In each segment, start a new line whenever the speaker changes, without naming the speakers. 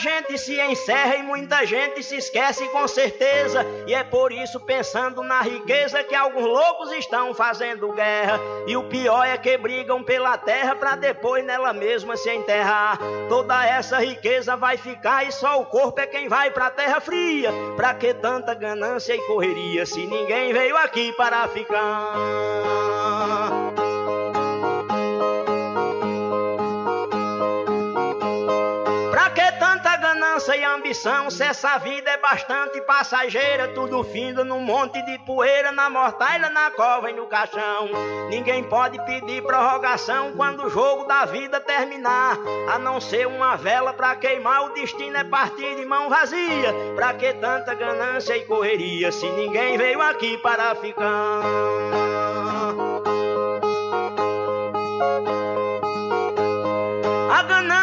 Gente se encerra e muita gente se esquece com certeza. E é por isso, pensando na riqueza, que alguns loucos estão fazendo guerra. E o pior é que brigam pela terra para depois nela mesma se enterrar. Toda essa riqueza vai ficar e só o corpo é quem vai pra terra fria. Pra que tanta ganância e correria se ninguém veio aqui para ficar? Ganância e ambição, se essa vida é bastante passageira, tudo finda num monte de poeira, na mortalha, na cova e no caixão. Ninguém pode pedir prorrogação quando o jogo da vida terminar, a não ser uma vela pra queimar, o destino é partir de mão vazia. Pra que tanta ganância e correria, se ninguém veio aqui para ficar?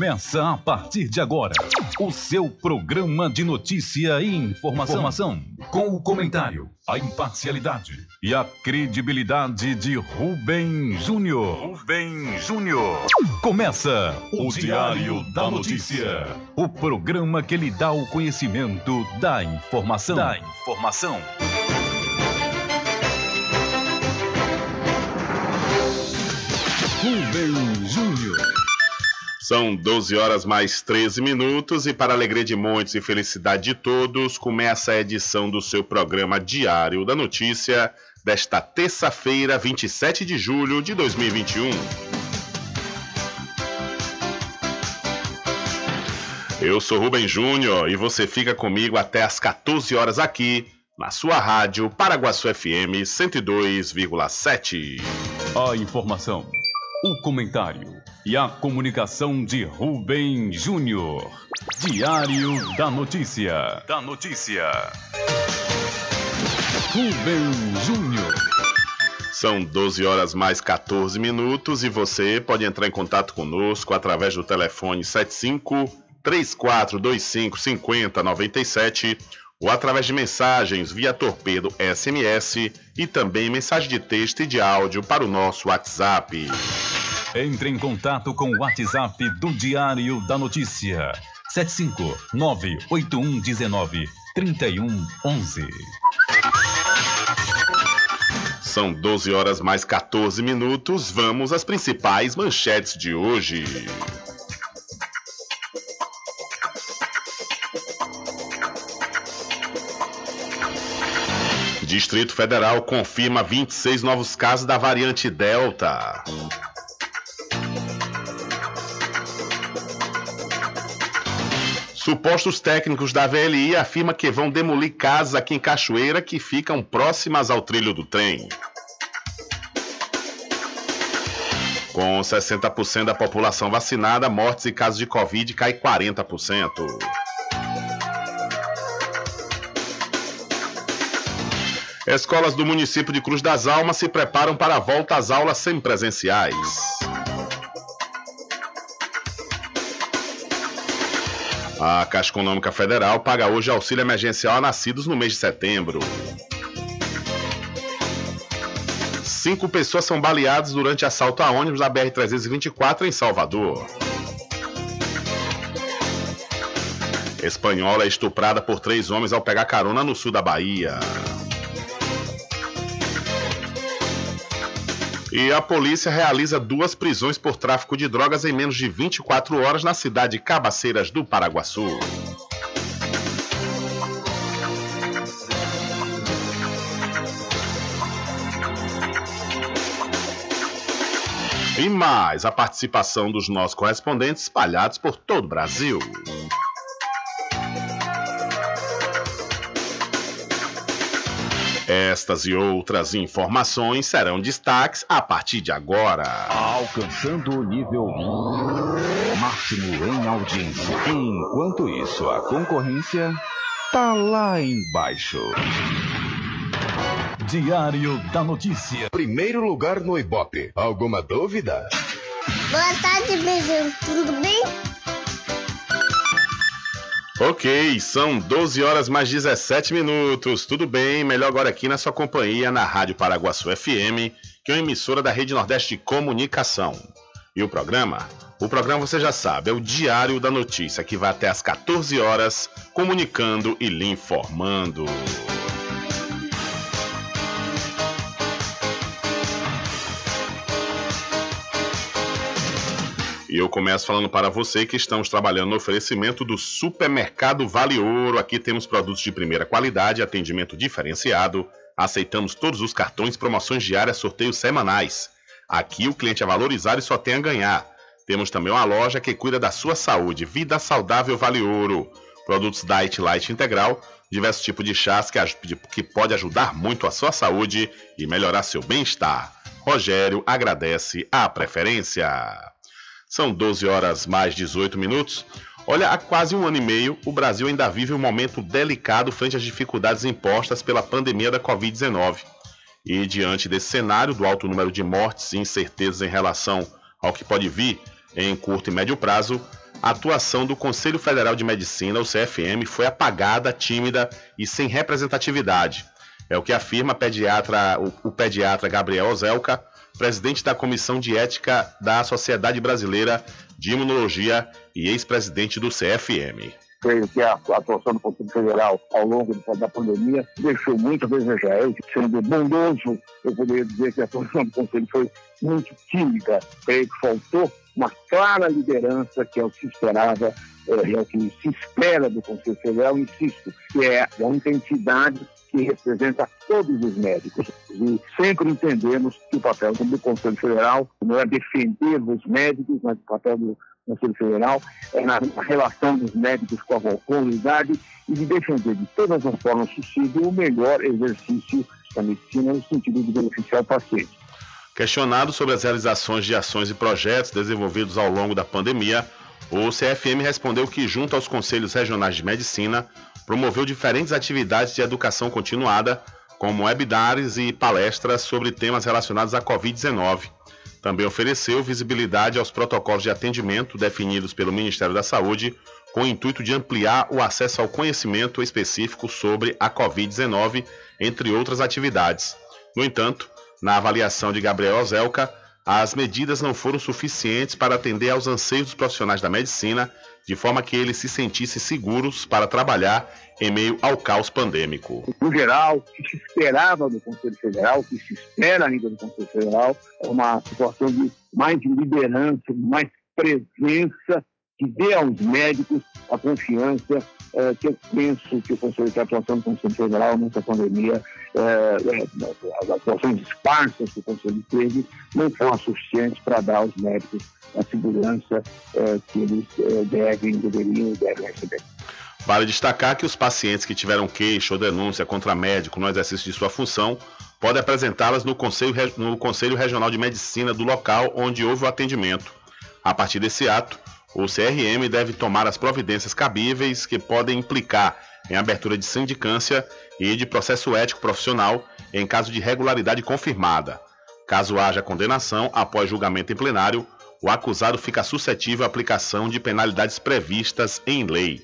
Começa a partir de agora o seu programa de notícia e informação, informação, com o comentário, a imparcialidade e a credibilidade de Rubem Júnior. Rubem Júnior. Começa o, o Diário da Notícia, o programa que lhe dá o conhecimento da informação. Da informação.
Rubem Júnior. São 12 horas mais 13 minutos e para alegria de muitos e felicidade de todos, começa a edição do seu programa Diário da Notícia desta terça-feira, 27 de julho de 2021. Eu sou Rubem Júnior e você fica comigo até às 14 horas aqui na sua rádio Paraguaçu FM 102,7.
A informação o comentário e a comunicação de Rubem Júnior. Diário da Notícia. Da Notícia. Rubem Júnior.
São 12 horas mais 14 minutos e você pode entrar em contato conosco através do telefone 75 3425 5097 ou através de mensagens via torpedo SMS e também mensagem de texto e de áudio para o nosso WhatsApp.
Entre em contato com o WhatsApp do Diário da Notícia. 759-8119-3111.
São 12 horas mais 14 minutos. Vamos às principais manchetes de hoje. Distrito Federal confirma 26 novos casos da variante Delta. Supostos técnicos da VLI afirmam que vão demolir casas aqui em Cachoeira que ficam próximas ao trilho do trem. Com 60% da população vacinada, mortes e casos de Covid cai 40%. Escolas do município de Cruz das Almas se preparam para a volta às aulas semipresenciais. A Caixa Econômica Federal paga hoje auxílio emergencial a nascidos no mês de setembro. Cinco pessoas são baleadas durante assalto a ônibus da BR-324 em Salvador. Espanhola é estuprada por três homens ao pegar carona no sul da Bahia. E a polícia realiza duas prisões por tráfico de drogas em menos de 24 horas na cidade de Cabaceiras do Paraguaçu. E mais a participação dos nossos correspondentes espalhados por todo o Brasil. Estas e outras informações serão destaques a partir de agora.
Alcançando o nível máximo em audiência. Enquanto isso, a concorrência tá lá embaixo.
Diário da Notícia.
Primeiro lugar no Ibope. Alguma dúvida?
Boa tarde, bebê. Tudo bem?
Ok, são 12 horas mais 17 minutos. Tudo bem? Melhor agora aqui na sua companhia, na Rádio Paraguaçu FM, que é uma emissora da Rede Nordeste de Comunicação. E o programa? O programa você já sabe, é o Diário da Notícia, que vai até às 14 horas, comunicando e lhe informando. E eu começo falando para você que estamos trabalhando no oferecimento do Supermercado Vale Ouro. Aqui temos produtos de primeira qualidade, atendimento diferenciado. Aceitamos todos os cartões, promoções diárias, sorteios semanais. Aqui o cliente é valorizado e só tem a ganhar. Temos também uma loja que cuida da sua saúde. Vida Saudável Vale Ouro. Produtos Diet Light Integral, diversos tipos de chás que, que pode ajudar muito a sua saúde e melhorar seu bem-estar. Rogério agradece a preferência. São 12 horas mais 18 minutos. Olha, há quase um ano e meio, o Brasil ainda vive um momento delicado frente às dificuldades impostas pela pandemia da Covid-19. E diante desse cenário do alto número de mortes e incertezas em relação ao que pode vir em curto e médio prazo, a atuação do Conselho Federal de Medicina, o CFM, foi apagada, tímida e sem representatividade. É o que afirma pediatra, o, o pediatra Gabriel Ozelka, presidente da Comissão de Ética da Sociedade Brasileira de Imunologia e ex-presidente do CFM
creio que a atuação do Conselho Federal ao longo da pandemia deixou muito a desejar. Eu, sendo bondoso, eu poderia dizer que a atuação do Conselho foi muito tímida. Creio que faltou uma clara liderança, que é o que se esperava, é, é o que se espera do Conselho Federal, insisto, que é a intensidade que representa todos os médicos. E sempre entendemos que o papel do Conselho Federal não é defender os médicos, mas o papel do Conselho Federal é na, relação dos médicos com a comunidade e de defender de todas as formas possíveis o melhor exercício da medicina no sentido de beneficiar o paciente.
Questionado sobre as realizações de ações e projetos desenvolvidos ao longo da pandemia, o CFM respondeu que, junto aos conselhos regionais de medicina, promoveu diferentes atividades de educação continuada, como webinars e palestras sobre temas relacionados à Covid-19. Também ofereceu visibilidade aos protocolos de atendimento definidos pelo Ministério da Saúde, com o intuito de ampliar o acesso ao conhecimento específico sobre a Covid-19, entre outras atividades. No entanto, na avaliação de Gabriel Ozelka, as medidas não foram suficientes para atender aos anseios dos profissionais da medicina, de forma que eles se sentissem seguros para trabalhar em meio ao caos pandêmico.
No geral, o que se esperava do Conselho Federal, o que se espera ainda do Conselho Federal, é uma situação de mais liderança, mais presença que dê aos médicos a confiança é, que eu penso que o Conselho de Atuação do Conselho Federal nessa pandemia, é, é, as atuações esparsas que o Conselho teve, não foram suficientes para dar aos médicos a segurança que eles devem, deveriam e devem receber.
Vale destacar que os pacientes que tiveram queixa ou denúncia contra médico no exercício de sua função podem apresentá-las no Conselho, no Conselho Regional de Medicina do local onde houve o atendimento. A partir desse ato, o CRM deve tomar as providências cabíveis que podem implicar em abertura de sindicância e de processo ético profissional em caso de irregularidade confirmada. Caso haja condenação após julgamento em plenário, o acusado fica suscetível à aplicação de penalidades previstas em lei.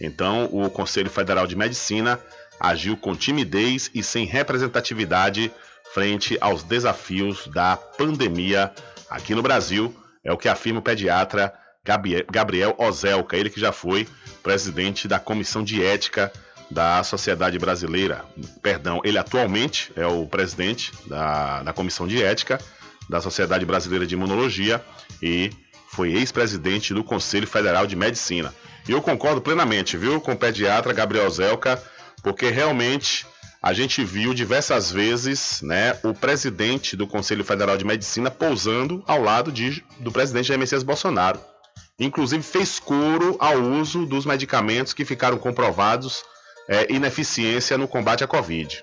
Então, o Conselho Federal de Medicina agiu com timidez e sem representatividade frente aos desafios da pandemia aqui no Brasil, é o que afirma o pediatra Gabriel Ozelka, ele que já foi presidente da Comissão de Ética da Sociedade Brasileira. Perdão, ele atualmente é o presidente da, da Comissão de Ética da Sociedade Brasileira de Imunologia e foi ex-presidente do Conselho Federal de Medicina. E eu concordo plenamente, viu, com o pediatra Gabriel Zelka, porque realmente a gente viu diversas vezes né, o presidente do Conselho Federal de Medicina pousando ao lado de, do presidente Jair Messias Bolsonaro inclusive fez coro ao uso dos medicamentos que ficaram comprovados é, ineficiência no combate à Covid.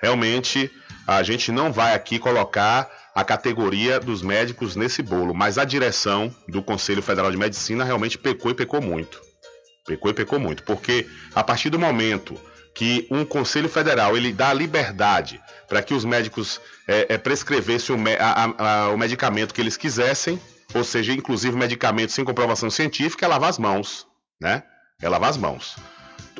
Realmente, a gente não vai aqui colocar a categoria dos médicos nesse bolo, mas a direção do Conselho Federal de Medicina realmente pecou e pecou muito. Pecou e pecou muito, porque a partir do momento que um Conselho Federal ele dá liberdade para que os médicos é, é, prescrevessem o, a, a, o medicamento que eles quisessem, ou seja, inclusive medicamentos sem comprovação científica, é lavar as mãos, né? É lavar as mãos.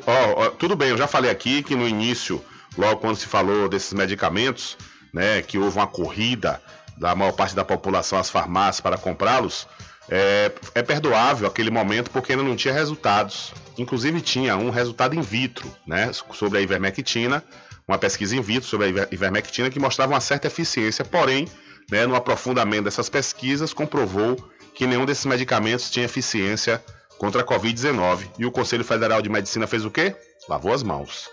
Ó, ó, tudo bem, eu já falei aqui que no início, logo quando se falou desses medicamentos, né, que houve uma corrida da maior parte da população às farmácias para comprá-los, é, é, perdoável aquele momento porque ainda não tinha resultados. Inclusive tinha um resultado in vitro, né, sobre a ivermectina, uma pesquisa in vitro sobre a ivermectina que mostrava uma certa eficiência, porém né, no aprofundamento dessas pesquisas, comprovou que nenhum desses medicamentos tinha eficiência contra a Covid-19. E o Conselho Federal de Medicina fez o quê? Lavou as mãos.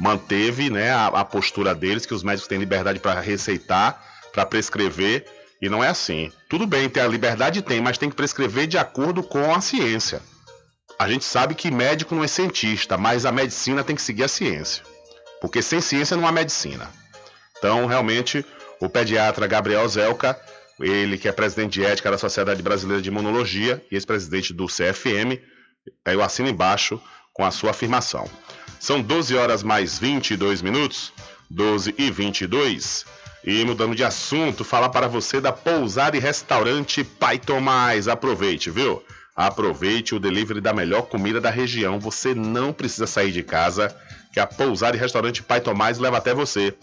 Manteve né, a, a postura deles, que os médicos têm liberdade para receitar, para prescrever, e não é assim. Tudo bem, tem a liberdade tem, mas tem que prescrever de acordo com a ciência. A gente sabe que médico não é cientista, mas a medicina tem que seguir a ciência. Porque sem ciência não há medicina. Então, realmente, o pediatra Gabriel Zelka, ele que é presidente de ética da Sociedade Brasileira de Imunologia e ex-presidente do CFM, eu assino embaixo com a sua afirmação. São 12 horas mais 22 minutos, 12 e 22. E mudando de assunto, falar para você da pousada e restaurante Pai Tomás. Aproveite, viu? Aproveite o delivery da melhor comida da região. Você não precisa sair de casa, que a pousada e restaurante Pai Tomás leva até você.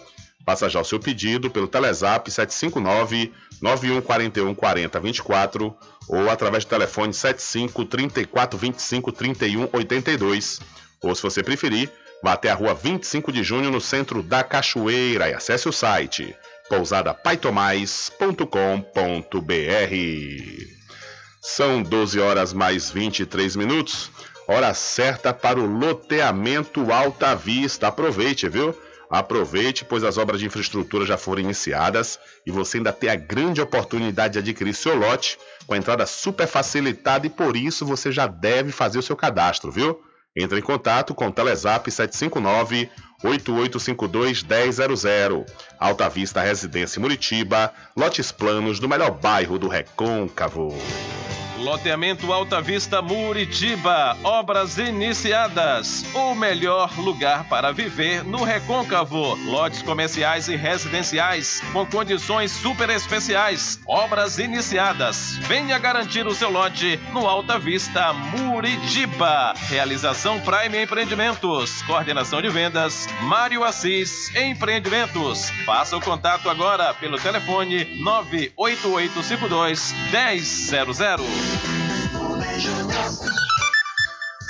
Faça já o seu pedido pelo Telezap 759 9141 4024 ou através do telefone 75 34 25 31 82. Ou se você preferir, vá até a rua 25 de junho no centro da Cachoeira e acesse o site pousadapaitomais.com.br. São 12 horas mais 23 minutos, hora certa para o loteamento Alta Vista. Aproveite, viu? Aproveite, pois as obras de infraestrutura já foram iniciadas e você ainda tem a grande oportunidade de adquirir seu lote com a entrada super facilitada e por isso você já deve fazer o seu cadastro, viu? Entre em contato com o Telezap 759 8852 1000. Alta Vista Residência Muritiba, lotes planos do melhor bairro do Recôncavo.
Loteamento Alta Vista Muritiba. Obras iniciadas. O melhor lugar para viver no Recôncavo. Lotes comerciais e residenciais com condições super especiais. Obras iniciadas. Venha garantir o seu lote no Alta Vista Muritiba. Realização Prime Empreendimentos. Coordenação de vendas Mário Assis Empreendimentos. Faça o contato agora pelo telefone 98852 1000.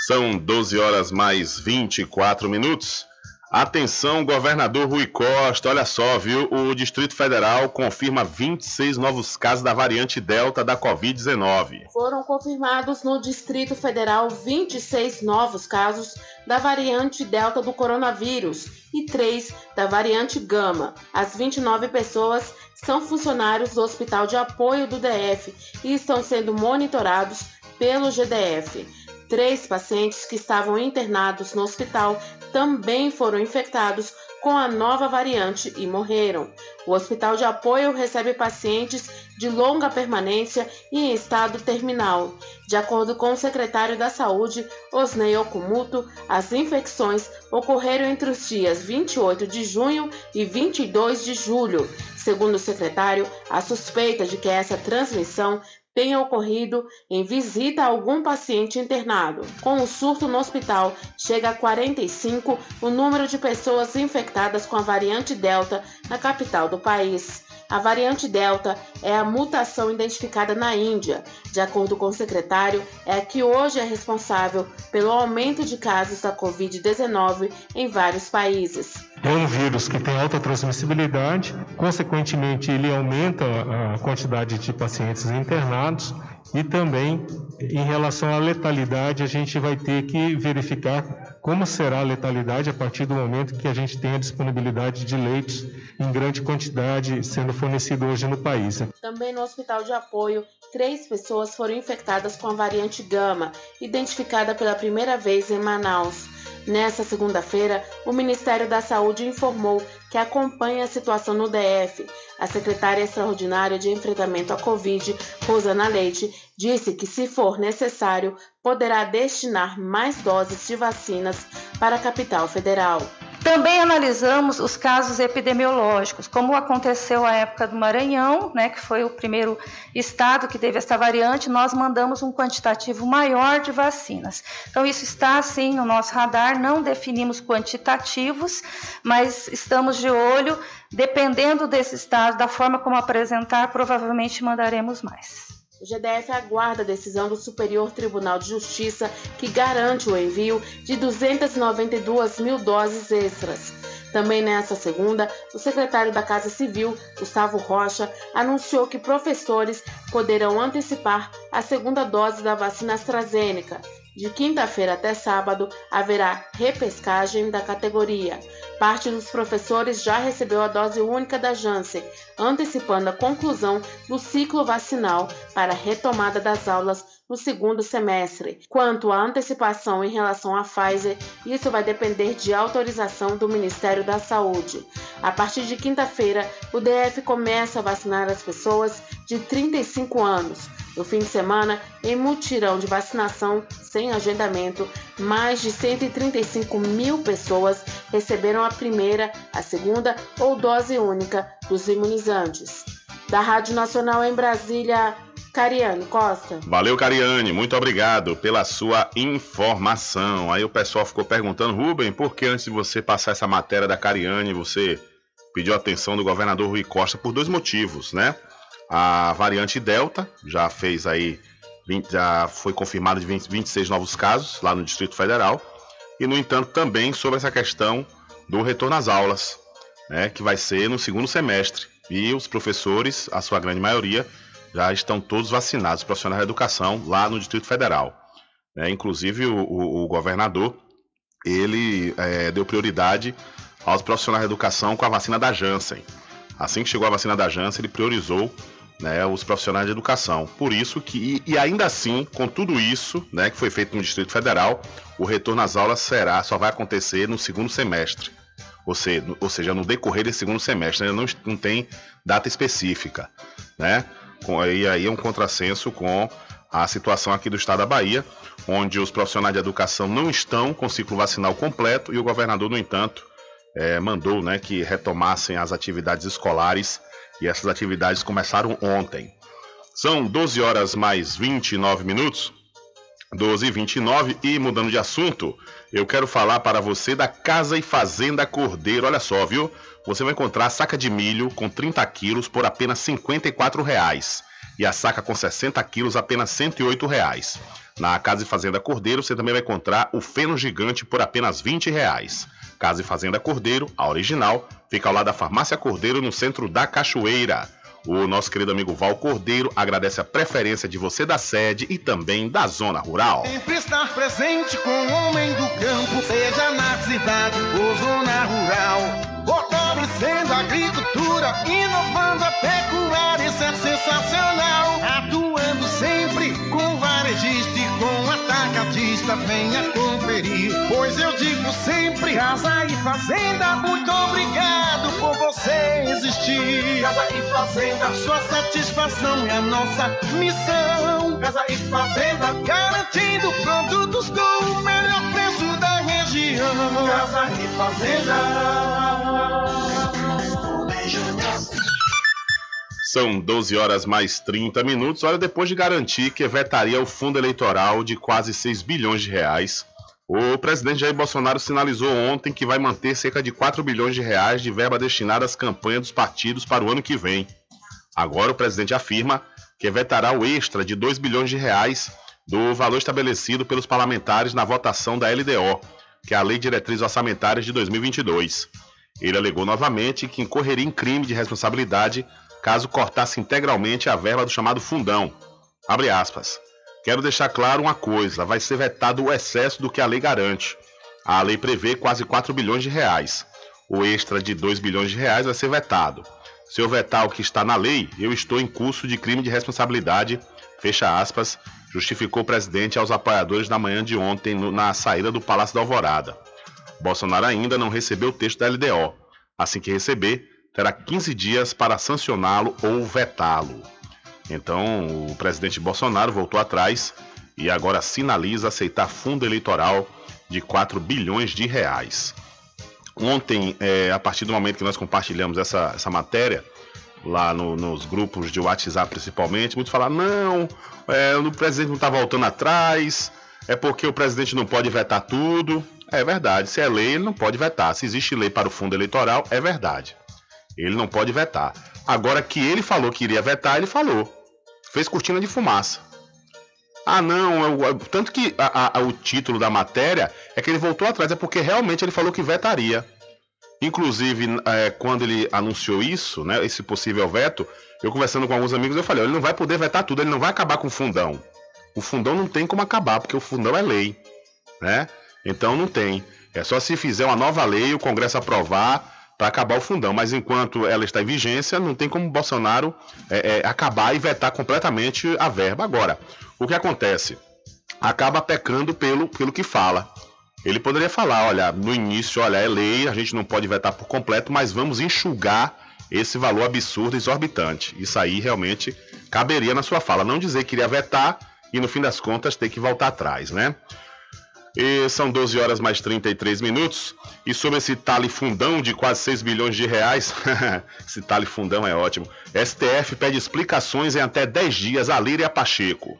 São 12 horas mais 24 minutos. Atenção, governador Rui Costa, olha só, viu? O Distrito Federal confirma 26 novos casos da variante Delta da Covid-19.
Foram confirmados no Distrito Federal 26 novos casos da variante Delta do coronavírus e 3 da variante Gama. As 29 pessoas são funcionários do Hospital de Apoio do DF e estão sendo monitorados pelo GDF. Três pacientes que estavam internados no hospital também foram infectados com a nova variante e morreram. O hospital de apoio recebe pacientes de longa permanência e em estado terminal. De acordo com o secretário da Saúde, Osnei Okumuto, as infecções ocorreram entre os dias 28 de junho e 22 de julho. Segundo o secretário, a suspeita de que essa transmissão tenha ocorrido em visita a algum paciente internado. Com o surto no hospital, chega a 45 o número de pessoas infectadas com a variante Delta na capital do país. A variante Delta é a mutação identificada na Índia. De acordo com o secretário, é a que hoje é responsável pelo aumento de casos da Covid-19 em vários países.
É um vírus que tem alta transmissibilidade, consequentemente, ele aumenta a quantidade de pacientes internados e também, em relação à letalidade, a gente vai ter que verificar como será a letalidade a partir do momento que a gente tem a disponibilidade de leitos em grande quantidade sendo fornecido hoje no país.
Também no hospital de apoio, três pessoas foram infectadas com a variante Gama, identificada pela primeira vez em Manaus. Nessa segunda-feira, o Ministério da Saúde informou que acompanha a situação no DF. A secretária extraordinária de enfrentamento à Covid, Rosana Leite, disse que, se for necessário, poderá destinar mais doses de vacinas para a capital federal.
Também analisamos os casos epidemiológicos, como aconteceu à época do Maranhão, né, que foi o primeiro estado que teve essa variante, nós mandamos um quantitativo maior de vacinas. Então, isso está sim no nosso radar, não definimos quantitativos, mas estamos de olho, dependendo desse estado, da forma como apresentar, provavelmente mandaremos mais.
O GDF aguarda a decisão do Superior Tribunal de Justiça que garante o envio de 292 mil doses extras. Também nesta segunda, o secretário da Casa Civil, Gustavo Rocha, anunciou que professores poderão antecipar a segunda dose da vacina AstraZeneca. De quinta-feira até sábado, haverá repescagem da categoria. Parte dos professores já recebeu a dose única da Janssen, antecipando a conclusão do ciclo vacinal para a retomada das aulas no segundo semestre. Quanto à antecipação em relação à Pfizer, isso vai depender de autorização do Ministério da Saúde. A partir de quinta-feira, o DF começa a vacinar as pessoas de 35 anos. No fim de semana, em mutirão de vacinação sem agendamento, mais de 135 mil pessoas receberam a primeira, a segunda ou dose única dos imunizantes. Da Rádio Nacional em Brasília, Cariane Costa.
Valeu, Cariane. Muito obrigado pela sua informação. Aí o pessoal ficou perguntando, Rubem, por que antes de você passar essa matéria da Cariane, você pediu atenção do governador Rui Costa por dois motivos, né? A variante Delta já fez aí, 20, já foi confirmada de 20, 26 novos casos lá no Distrito Federal. E, no entanto, também sobre essa questão do retorno às aulas, né, que vai ser no segundo semestre. E os professores, a sua grande maioria, já estão todos vacinados, profissionais da educação, lá no Distrito Federal. É, inclusive, o, o, o, governador ele é, deu prioridade aos profissionais da educação com a vacina da Janssen. Assim que chegou a vacina da Janssen, ele priorizou né, os profissionais de educação. Por isso que, e, e ainda assim, com tudo isso né, que foi feito no Distrito Federal, o retorno às aulas será, só vai acontecer no segundo semestre. Ou seja, ou seja no decorrer desse segundo semestre, ainda não, não tem data específica. Né? Com, e aí é um contrassenso com a situação aqui do estado da Bahia, onde os profissionais de educação não estão com ciclo vacinal completo e o governador, no entanto, é, mandou né, que retomassem as atividades escolares e essas atividades começaram ontem. São 12 horas mais 29 minutos. 12 e 29 e mudando de assunto, eu quero falar para você da Casa e Fazenda Cordeiro. Olha só, viu? Você vai encontrar saca de milho com 30 quilos por apenas 54 reais, e a saca com 60 quilos apenas 108 reais. Na Casa e Fazenda Cordeiro você também vai encontrar o feno gigante por apenas 20 reais. Casa e Fazenda Cordeiro, a original, fica ao lado da Farmácia Cordeiro no centro da Cachoeira. O nosso querido amigo Val Cordeiro agradece a preferência de você da sede e também da zona rural.
Sempre estar presente com o homem do campo, seja na cidade ou zona rural. Fortalecendo a agricultura, inovando a pecuária, isso é sensacional. Conferir. Pois eu digo sempre, casa e fazenda, muito obrigado por você existir. Casa e fazenda. Sua satisfação é a nossa missão. Casa e Fazenda, garantindo produtos com o melhor preço da região. Casa e Fazenda.
São 12 horas mais 30 minutos. Olha, depois de garantir que vetaria o fundo eleitoral de quase 6 bilhões de reais, o presidente Jair Bolsonaro sinalizou ontem que vai manter cerca de 4 bilhões de reais de verba destinada às campanhas dos partidos para o ano que vem. Agora o presidente afirma que vetará o extra de 2 bilhões de reais do valor estabelecido pelos parlamentares na votação da LDO, que é a Lei de Diretrizes Orçamentárias de 2022. Ele alegou novamente que incorreria em crime de responsabilidade caso cortasse integralmente a verba do chamado fundão. Abre aspas. Quero deixar claro uma coisa: vai ser vetado o excesso do que a lei garante. A lei prevê quase 4 bilhões de reais. O extra de 2 bilhões de reais vai ser vetado. Se eu vetar o que está na lei, eu estou em curso de crime de responsabilidade, fecha aspas, justificou o presidente aos apoiadores na manhã de ontem no, na saída do Palácio da Alvorada. Bolsonaro ainda não recebeu o texto da LDO. Assim que receber, terá 15 dias para sancioná-lo ou vetá-lo. Então, o presidente Bolsonaro voltou atrás e agora sinaliza aceitar fundo eleitoral de 4 bilhões de reais. Ontem, é, a partir do momento que nós compartilhamos essa, essa matéria, lá no, nos grupos de WhatsApp principalmente, muitos falaram: não, é, o presidente não está voltando atrás, é porque o presidente não pode vetar tudo. É verdade, se é lei, ele não pode vetar. Se existe lei para o fundo eleitoral, é verdade. Ele não pode vetar. Agora que ele falou que iria vetar, ele falou. Fez cortina de fumaça. Ah, não, eu, tanto que a, a, o título da matéria é que ele voltou atrás, é porque realmente ele falou que vetaria. Inclusive, é, quando ele anunciou isso, né, esse possível veto, eu conversando com alguns amigos, eu falei: ele não vai poder vetar tudo, ele não vai acabar com o fundão. O fundão não tem como acabar, porque o fundão é lei, né? Então não tem. É só se fizer uma nova lei, o Congresso aprovar para acabar o fundão. Mas enquanto ela está em vigência, não tem como Bolsonaro é, é, acabar e vetar completamente a verba. Agora, o que acontece? Acaba pecando pelo, pelo que fala. Ele poderia falar, olha, no início, olha, é lei, a gente não pode vetar por completo, mas vamos enxugar esse valor absurdo, exorbitante. Isso aí realmente caberia na sua fala. Não dizer que iria vetar e no fim das contas ter que voltar atrás, né? E são 12 horas mais 33 minutos. E sobre esse tale fundão de quase 6 bilhões de reais, esse tale fundão é ótimo. STF pede explicações em até 10 dias a Líria Pacheco.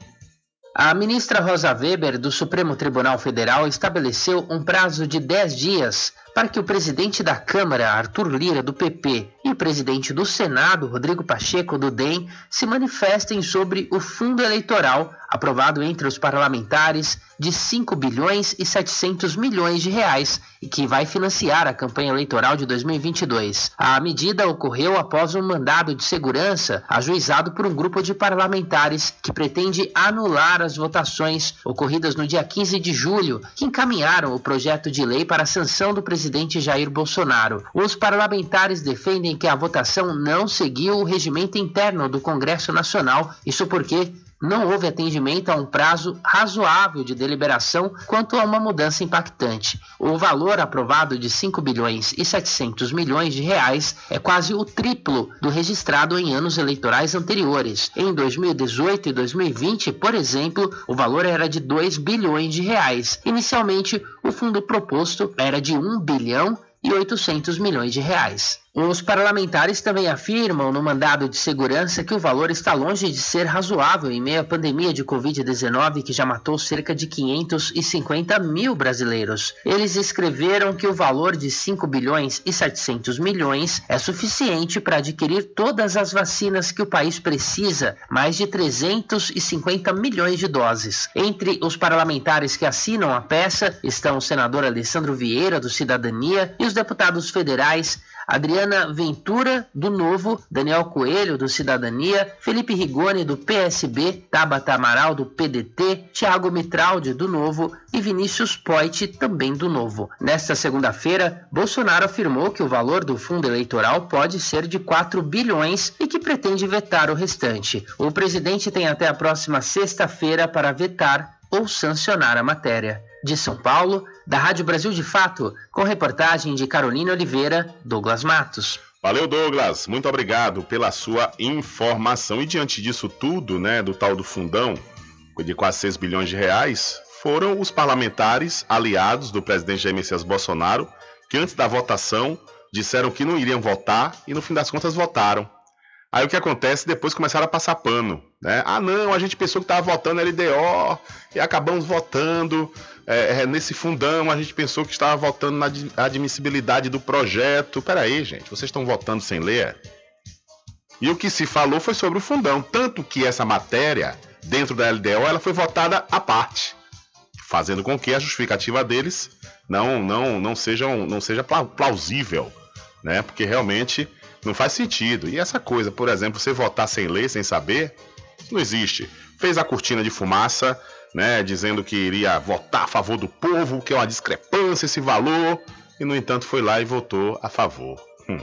A ministra Rosa Weber, do Supremo Tribunal Federal, estabeleceu um prazo de 10 dias para que o presidente da Câmara, Arthur Lira, do PP, e o presidente do Senado, Rodrigo Pacheco, do DEM, se manifestem sobre o fundo eleitoral aprovado entre os parlamentares de 5 bilhões e 700 milhões de reais e que vai financiar a campanha eleitoral de 2022. A medida ocorreu após um mandado de segurança ajuizado por um grupo de parlamentares que pretende anular as votações ocorridas no dia 15 de julho, que encaminharam o projeto de lei para a sanção do presidente Jair Bolsonaro. Os parlamentares defendem que a votação não seguiu o regimento interno do Congresso Nacional, isso porque não houve atendimento a um prazo razoável de deliberação quanto a uma mudança impactante. O valor aprovado de 5 bilhões e 700 milhões de reais é quase o triplo do registrado em anos eleitorais anteriores. Em 2018 e 2020, por exemplo, o valor era de 2 bilhões de reais. Inicialmente, o fundo proposto era de 1 bilhão e 800 milhões de reais. Os parlamentares também afirmam no mandado de segurança que o valor está longe de ser razoável em meio à pandemia de Covid-19 que já matou cerca de 550 mil brasileiros. Eles escreveram que o valor de 5 bilhões e 700 milhões é suficiente para adquirir todas as vacinas que o país precisa, mais de 350 milhões de doses. Entre os parlamentares que assinam a peça estão o senador Alessandro Vieira, do Cidadania, e os deputados federais Adriana Ventura, do Novo, Daniel Coelho, do Cidadania, Felipe Rigoni, do PSB, Tabata Amaral, do PDT, Tiago Mitraldi, do Novo e Vinícius Poit, também do Novo. Nesta segunda-feira, Bolsonaro afirmou que o valor do fundo eleitoral pode ser de 4 bilhões e que pretende vetar o restante. O presidente tem até a próxima sexta-feira para vetar ou sancionar a matéria. De São Paulo, da Rádio Brasil de Fato, com reportagem de Carolina Oliveira, Douglas Matos.
Valeu, Douglas. Muito obrigado pela sua informação. E diante disso tudo, né, do tal do fundão, de quase 6 bilhões de reais, foram os parlamentares aliados do presidente Jair Messias Bolsonaro, que antes da votação disseram que não iriam votar e no fim das contas votaram. Aí o que acontece? Depois começaram a passar pano. Né? Ah, não, a gente pensou que estava votando LDO e acabamos votando é, é, nesse fundão. A gente pensou que estava votando na admissibilidade do projeto. Peraí, gente, vocês estão votando sem ler? E o que se falou foi sobre o fundão. Tanto que essa matéria, dentro da LDO, ela foi votada à parte, fazendo com que a justificativa deles não, não, não, sejam, não seja plausível. Né? Porque realmente não faz sentido. E essa coisa, por exemplo, você votar sem ler, sem saber, não existe. Fez a cortina de fumaça, né, dizendo que iria votar a favor do povo, que é uma discrepância esse valor, e no entanto foi lá e votou a favor. Hum.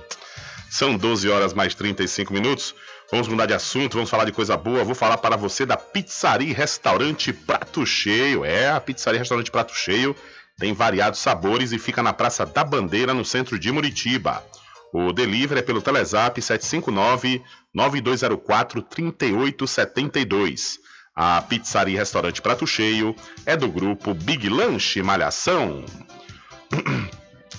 São 12 horas mais 35 minutos. Vamos mudar de assunto, vamos falar de coisa boa. Vou falar para você da Pizzaria Restaurante Prato Cheio. É, a Pizzaria Restaurante Prato Cheio tem variados sabores e fica na Praça da Bandeira, no centro de Muritiba. O delivery é pelo Telezap 759-9204-3872. A pizzaria e restaurante Prato Cheio é do grupo Big Lanche Malhação.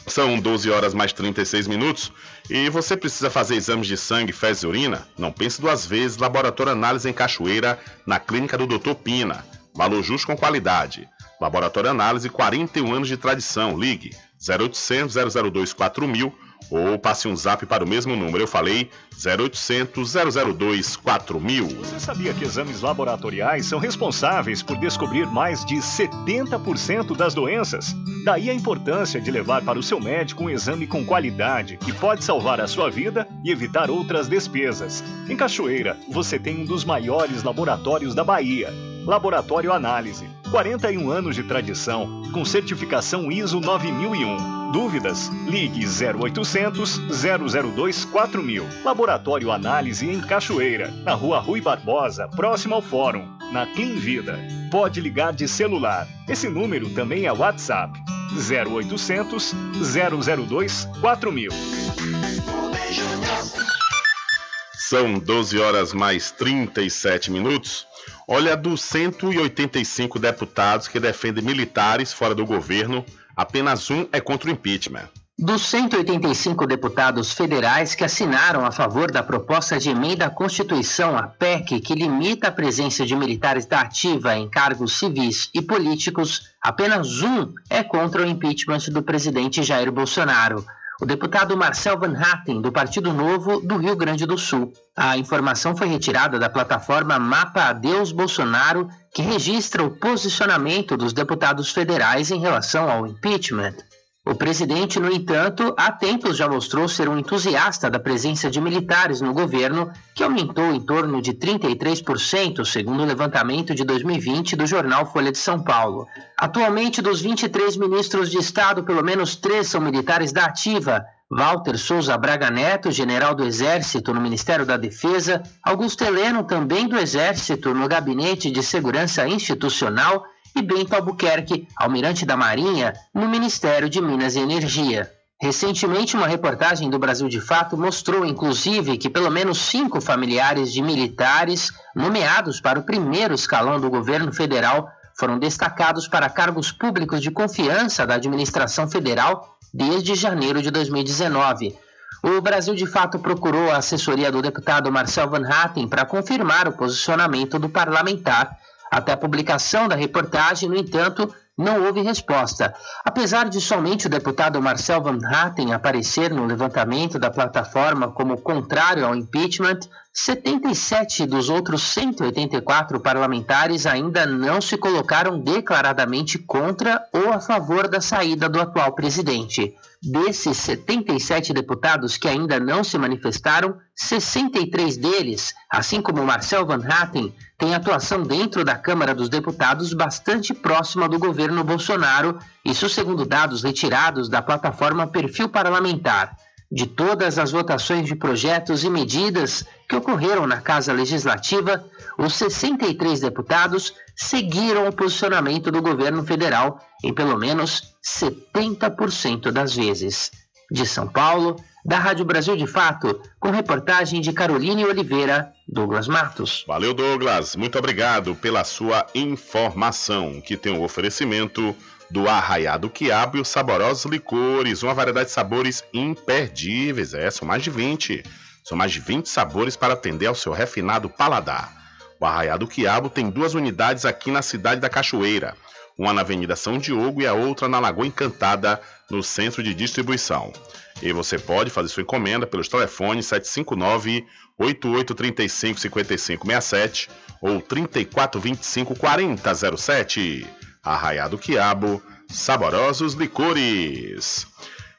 São 12 horas mais 36 minutos e você precisa fazer exames de sangue, fezes e urina? Não pense duas vezes. Laboratório Análise em Cachoeira, na clínica do Dr. Pina. Valor justo com qualidade. Laboratório Análise, 41 anos de tradição. Ligue 0800 002 4000 ou passe um zap para o mesmo número. Eu falei 0800 002 4000.
Você sabia que exames laboratoriais são responsáveis por descobrir mais de 70% das doenças? Daí a importância de levar para o seu médico um exame com qualidade que pode salvar a sua vida e evitar outras despesas. Em Cachoeira, você tem um dos maiores laboratórios da Bahia. Laboratório Análise. 41 anos de tradição, com certificação ISO 9001 Dúvidas? Ligue 0800 002 4000. Laboratório Análise em Cachoeira, na Rua Rui Barbosa, próximo ao Fórum, na Clean Vida. Pode ligar de celular. Esse número também é WhatsApp. 0800 002 4000.
São 12 horas mais 37 minutos. Olha, dos 185 deputados que defendem militares fora do governo, Apenas um é contra o impeachment.
Dos 185 deputados federais que assinaram a favor da proposta de emenda à Constituição, a PEC, que limita a presença de militares da ativa em cargos civis e políticos, apenas um é contra o impeachment do presidente Jair Bolsonaro o deputado Marcel Van Hatten, do Partido Novo do Rio Grande do Sul. A informação foi retirada da plataforma Mapa Adeus Bolsonaro, que registra o posicionamento dos deputados federais em relação ao impeachment. O presidente, no entanto, há tempos já mostrou ser um entusiasta da presença de militares no governo, que aumentou em torno de 33%, segundo o levantamento de 2020 do jornal Folha de São Paulo. Atualmente, dos 23 ministros de Estado, pelo menos três são militares da Ativa, Walter Souza Braga Neto, general do Exército no Ministério da Defesa, Augusto Heleno, também do Exército, no Gabinete de Segurança Institucional, e Bento Albuquerque, almirante da Marinha, no Ministério de Minas e Energia. Recentemente, uma reportagem do Brasil de Fato mostrou, inclusive, que pelo menos cinco familiares de militares nomeados para o primeiro escalão do governo federal foram destacados para cargos públicos de confiança da administração federal desde janeiro de 2019. O Brasil de Fato procurou a assessoria do deputado Marcel Van Hatten para confirmar o posicionamento do parlamentar. Até a publicação da reportagem, no entanto, não houve resposta. Apesar de somente o deputado Marcel Van Hatten aparecer no levantamento da plataforma como contrário ao impeachment, 77 dos outros 184 parlamentares ainda não se colocaram declaradamente contra ou a favor da saída do atual presidente. Desses 77 deputados que ainda não se manifestaram, 63 deles, assim como Marcel Van Hatten, têm atuação dentro da Câmara dos Deputados bastante próxima do governo Bolsonaro, isso segundo dados retirados da plataforma Perfil Parlamentar. De todas as votações de projetos e medidas que ocorreram na Casa Legislativa, os 63 deputados seguiram o posicionamento do governo federal em pelo menos 70% das vezes. De São Paulo, da Rádio Brasil de Fato, com reportagem de Caroline Oliveira, Douglas Matos.
Valeu, Douglas. Muito obrigado pela sua informação, que tem o um oferecimento do Arraiado Quiabo e os saborosos licores, uma variedade de sabores imperdíveis. É, são mais de 20. São mais de 20 sabores para atender ao seu refinado paladar. O Arraiado Quiabo tem duas unidades aqui na cidade da Cachoeira, uma na Avenida São Diogo e a outra na Lagoa Encantada, no centro de distribuição. E você pode fazer sua encomenda pelos telefones 759 8835 5567 ou 3425 4007. Arraiado Quiabo, saborosos licores.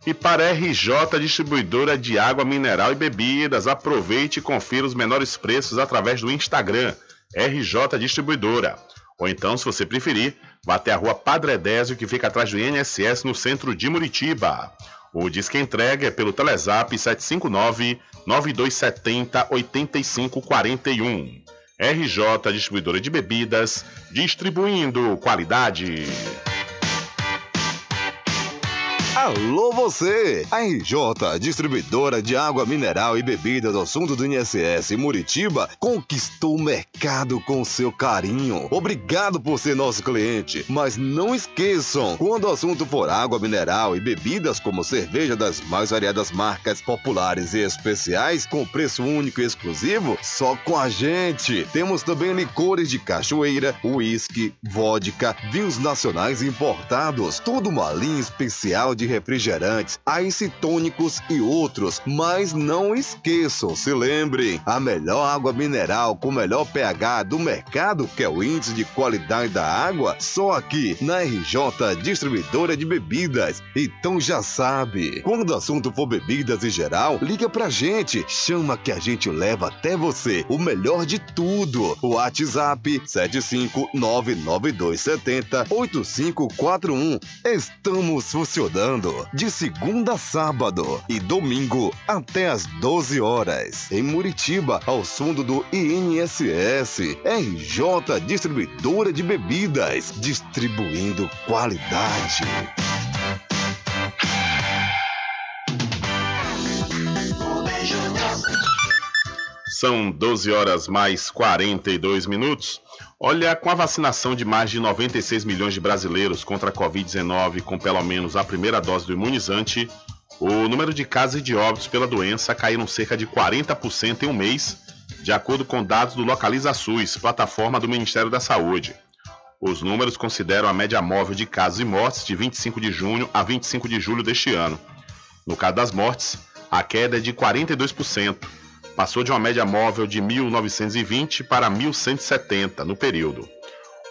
E para RJ Distribuidora de Água Mineral e Bebidas, aproveite e confira os menores preços através do Instagram RJ Distribuidora. Ou então, se você preferir, vá até a rua Padre Edésio, que fica atrás do INSS, no centro de Muritiba. O disque entrega é pelo Telezap 759-9270-8541. RJ Distribuidora de Bebidas, distribuindo qualidade.
Alô você! A RJ, distribuidora de água mineral e bebidas do assunto do INSS Muritiba, conquistou o mercado com seu carinho. Obrigado por ser nosso cliente, mas não esqueçam, quando o assunto for água mineral e bebidas como cerveja das mais variadas marcas populares e especiais, com preço único e exclusivo, só com a gente. Temos também licores de cachoeira, uísque, vodka, vinhos nacionais importados, tudo uma linha especial de de refrigerantes, tônicos e outros. Mas não esqueçam, se lembrem, a melhor água mineral com o melhor pH do mercado, que é o índice de qualidade da água, só aqui na RJ Distribuidora de Bebidas. Então já sabe, quando o assunto for bebidas em geral, liga pra gente, chama que a gente leva até você o melhor de tudo. O WhatsApp 75992708541. Estamos funcionando de segunda a sábado e domingo até às 12 horas. Em Muritiba, ao fundo do INSS, RJ Distribuidora de Bebidas, distribuindo qualidade.
São 12 horas mais 42 minutos. Olha, com a vacinação de mais de 96 milhões de brasileiros contra a Covid-19 com pelo menos a primeira dose do imunizante, o número de casos e de óbitos pela doença caíram cerca de 40% em um mês, de acordo com dados do Localiza SUS, plataforma do Ministério da Saúde. Os números consideram a média móvel de casos e mortes de 25 de junho a 25 de julho deste ano. No caso das mortes, a queda é de 42%, passou de uma média móvel de 1.920 para 1.170 no período.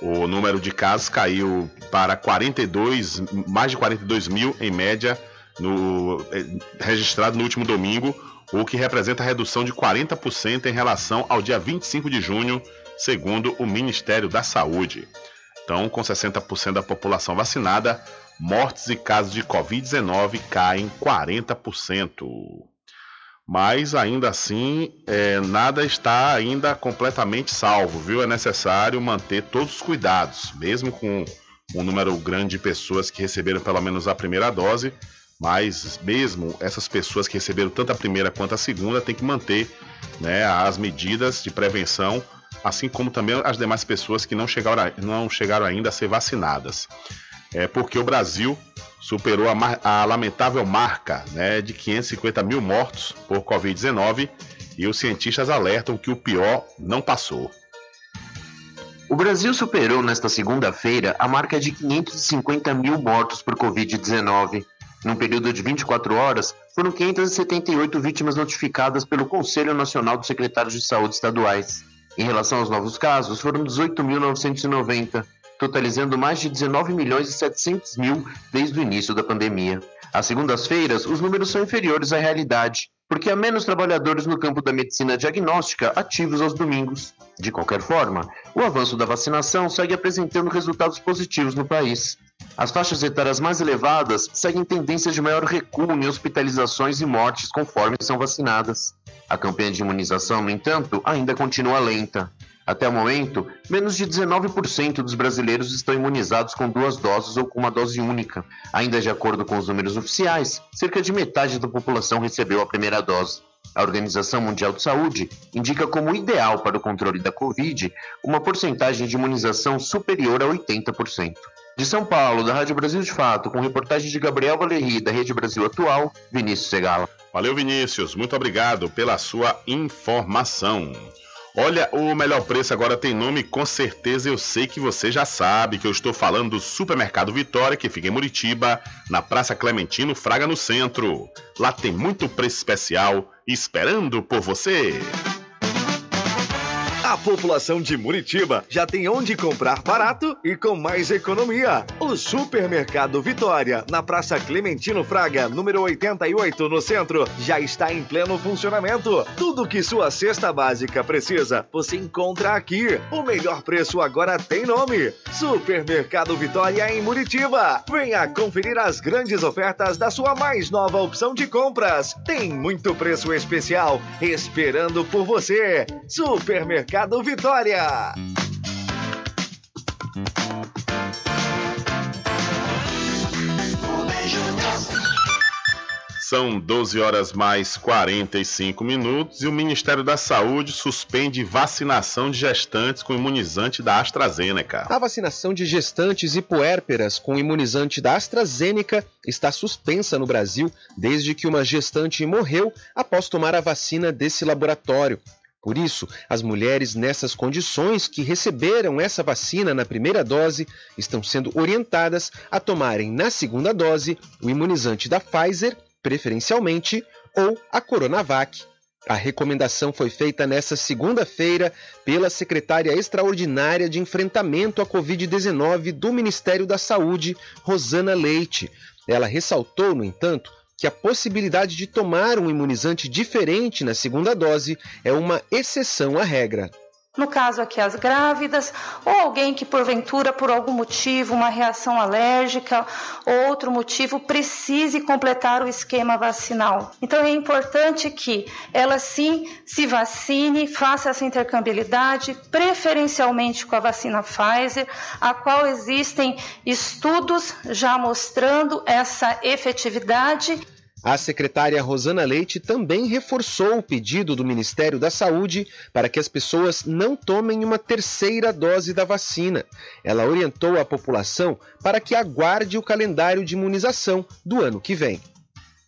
O número de casos caiu para 42, mais de 42 mil em média, no, eh, registrado no último domingo, o que representa a redução de 40% em relação ao dia 25 de junho, segundo o Ministério da Saúde. Então, com 60% da população vacinada, mortes e casos de Covid-19 caem 40%. Mas ainda assim, é, nada está ainda completamente salvo, viu? É necessário manter todos os cuidados, mesmo com um número grande de pessoas que receberam pelo menos a primeira dose, mas mesmo essas pessoas que receberam tanto a primeira quanto a segunda têm que manter né, as medidas de prevenção, assim como também as demais pessoas que não chegaram, não chegaram ainda a ser vacinadas. É porque o Brasil superou a, a lamentável marca né, de 550 mil mortos por Covid-19 e os cientistas alertam que o pior não passou.
O Brasil superou nesta segunda-feira a marca de 550 mil mortos por Covid-19. Num período de 24 horas, foram 578 vítimas notificadas pelo Conselho Nacional dos Secretários de Saúde Estaduais. Em relação aos novos casos, foram 18.990, totalizando mais de 19 milhões e 700 mil desde o início da pandemia. Às segundas-feiras, os números são inferiores à realidade, porque há menos trabalhadores no campo da medicina diagnóstica ativos aos domingos. De qualquer forma, o avanço da vacinação segue apresentando resultados positivos no país. As faixas etárias mais elevadas seguem tendências de maior recuo em hospitalizações e mortes conforme são vacinadas. A campanha de imunização, no entanto, ainda continua lenta. Até o momento, menos de 19% dos brasileiros estão imunizados com duas doses ou com uma dose única. Ainda de acordo com os números oficiais, cerca de metade da população recebeu a primeira dose. A Organização Mundial de Saúde indica como ideal para o controle da Covid uma porcentagem de imunização superior a 80%. De São Paulo, da Rádio Brasil de Fato, com reportagem de Gabriel Valeri, da Rede Brasil Atual, Vinícius Segala.
Valeu, Vinícius. Muito obrigado pela sua informação. Olha, o melhor preço agora tem nome, com certeza eu sei que você já sabe que eu estou falando do Supermercado Vitória, que fica em Muritiba, na Praça Clementino Fraga, no centro. Lá tem muito preço especial esperando por você.
A população de Muritiba já tem onde comprar barato e com mais economia. O Supermercado Vitória, na Praça Clementino Fraga, número 88, no centro, já está em pleno funcionamento. Tudo que sua cesta básica precisa, você encontra aqui. O melhor preço agora tem nome: Supermercado Vitória em Muritiba. Venha conferir as grandes ofertas da sua mais nova opção de compras. Tem muito preço especial esperando por você. Supermercado Mercado Vitória.
São 12 horas mais 45 minutos e o Ministério da Saúde suspende vacinação de gestantes com imunizante da AstraZeneca.
A vacinação de gestantes e puérperas com imunizante da AstraZeneca está suspensa no Brasil desde que uma gestante morreu após tomar a vacina desse laboratório. Por isso, as mulheres nessas condições que receberam essa vacina na primeira dose estão sendo orientadas a tomarem na segunda dose o imunizante da Pfizer, preferencialmente, ou a Coronavac. A recomendação foi feita nesta segunda-feira pela secretária extraordinária de enfrentamento à Covid-19 do Ministério da Saúde, Rosana Leite. Ela ressaltou, no entanto, que a possibilidade de tomar um imunizante diferente na segunda dose é uma exceção à regra.
No caso aqui, as grávidas, ou alguém que porventura, por algum motivo, uma reação alérgica ou outro motivo, precise completar o esquema vacinal. Então é importante que ela sim se vacine, faça essa intercambiabilidade, preferencialmente com a vacina Pfizer, a qual existem estudos já mostrando essa efetividade
a secretária Rosana Leite também reforçou o pedido do Ministério da Saúde para que as pessoas não tomem uma terceira dose da vacina. Ela orientou a população para que aguarde o calendário de imunização do ano que vem.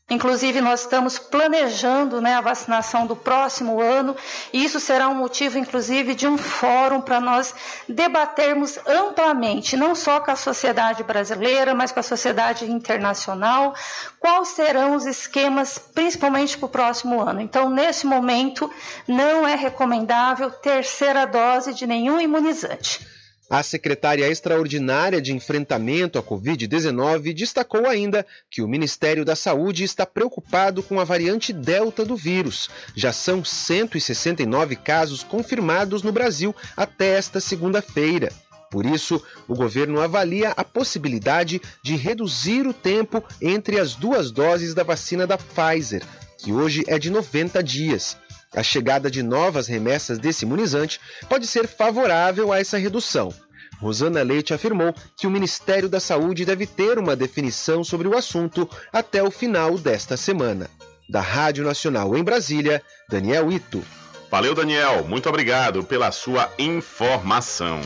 Inclusive, nós estamos planejando né, a vacinação do próximo ano, e isso será um motivo, inclusive, de um fórum para nós debatermos amplamente, não só com a sociedade brasileira, mas com a sociedade internacional, quais serão os esquemas, principalmente para o próximo ano. Então, nesse momento, não é recomendável terceira dose de nenhum imunizante.
A secretária extraordinária de enfrentamento à Covid-19 destacou ainda que o Ministério da Saúde está preocupado com a variante Delta do vírus. Já são 169 casos confirmados no Brasil até esta segunda-feira. Por isso, o governo avalia a possibilidade de reduzir o tempo entre as duas doses da vacina da Pfizer, que hoje é de 90 dias. A chegada de novas remessas desse imunizante pode ser favorável a essa redução. Rosana Leite afirmou que o Ministério da Saúde deve ter uma definição sobre o assunto até o final desta semana. Da Rádio Nacional em Brasília, Daniel Ito.
Valeu, Daniel. Muito obrigado pela sua informação.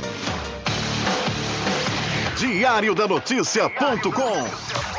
Diário da Notícia.com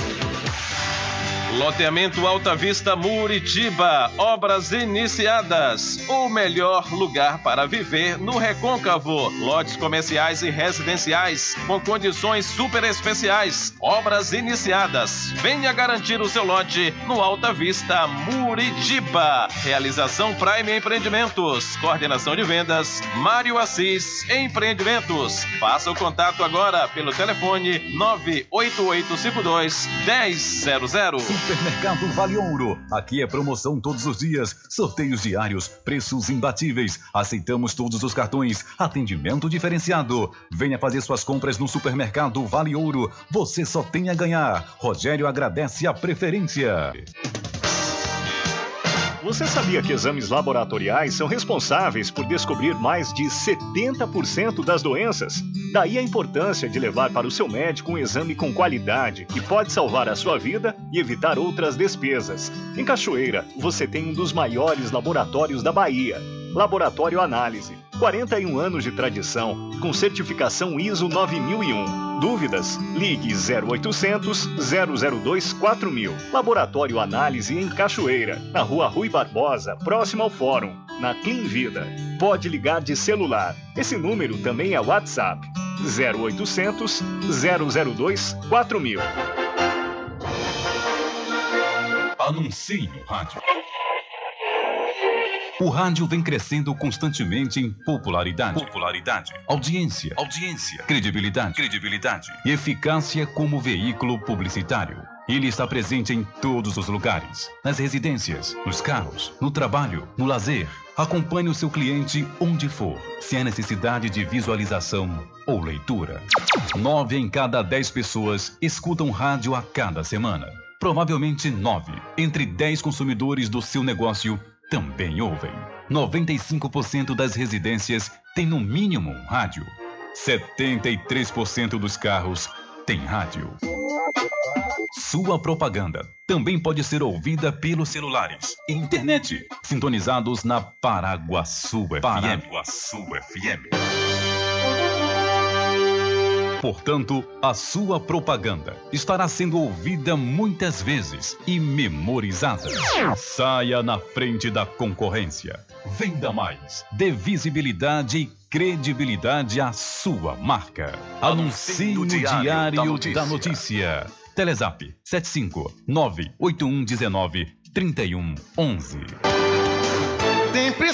Loteamento Alta Vista Muritiba, obras iniciadas. O melhor lugar para viver no Recôncavo. Lotes comerciais e residenciais com condições super especiais. Obras iniciadas. Venha garantir o seu lote no Alta Vista Muritiba. Realização Prime Empreendimentos. Coordenação de vendas Mário Assis Empreendimentos. Faça o contato agora pelo telefone 98852 1000.
Supermercado Vale Ouro. Aqui é promoção todos os dias, sorteios diários, preços imbatíveis. Aceitamos todos os cartões, atendimento diferenciado. Venha fazer suas compras no Supermercado Vale Ouro. Você só tem a ganhar. Rogério agradece a preferência.
Você sabia que exames laboratoriais são responsáveis por descobrir mais de 70% das doenças? Daí a importância de levar para o seu médico um exame com qualidade que pode salvar a sua vida e evitar outras despesas. Em Cachoeira, você tem um dos maiores laboratórios da Bahia. Laboratório Análise. 41 anos de tradição, com certificação ISO 9001 Dúvidas? Ligue 0800 002 4000. Laboratório Análise em Cachoeira, na Rua Rui Barbosa, próximo ao Fórum, na Clean Vida. Pode ligar de celular. Esse número também é WhatsApp. 0800 002 4000.
Anuncie no rádio. O rádio vem crescendo constantemente em popularidade, popularidade, audiência, audiência, credibilidade, credibilidade e eficácia como veículo publicitário. Ele está presente em todos os lugares, nas residências, nos carros, no trabalho, no lazer. Acompanhe o seu cliente onde for, se há necessidade de visualização ou leitura. Nove em cada dez pessoas escutam rádio a cada semana. Provavelmente nove entre dez consumidores do seu negócio também ouvem. 95% das residências têm no mínimo um rádio. 73% dos carros têm rádio. Sua propaganda também pode ser ouvida pelos celulares e internet, sintonizados na Paraguaçu FM. Paraguaçu FM. Portanto, a sua propaganda estará sendo ouvida muitas vezes e memorizada. Saia na frente da concorrência. Venda mais. Dê visibilidade e credibilidade à sua marca. Anuncie no Diário, Diário da, Notícia. da Notícia. Telezap 75 98119 3111
sempre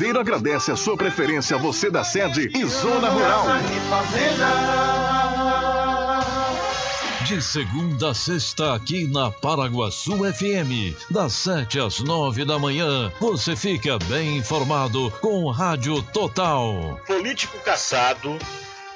agradece a sua preferência, você da sede e Zona Rural.
De segunda a sexta, aqui na Paraguaçu FM, das 7 às 9 da manhã, você fica bem informado com Rádio Total.
Político caçado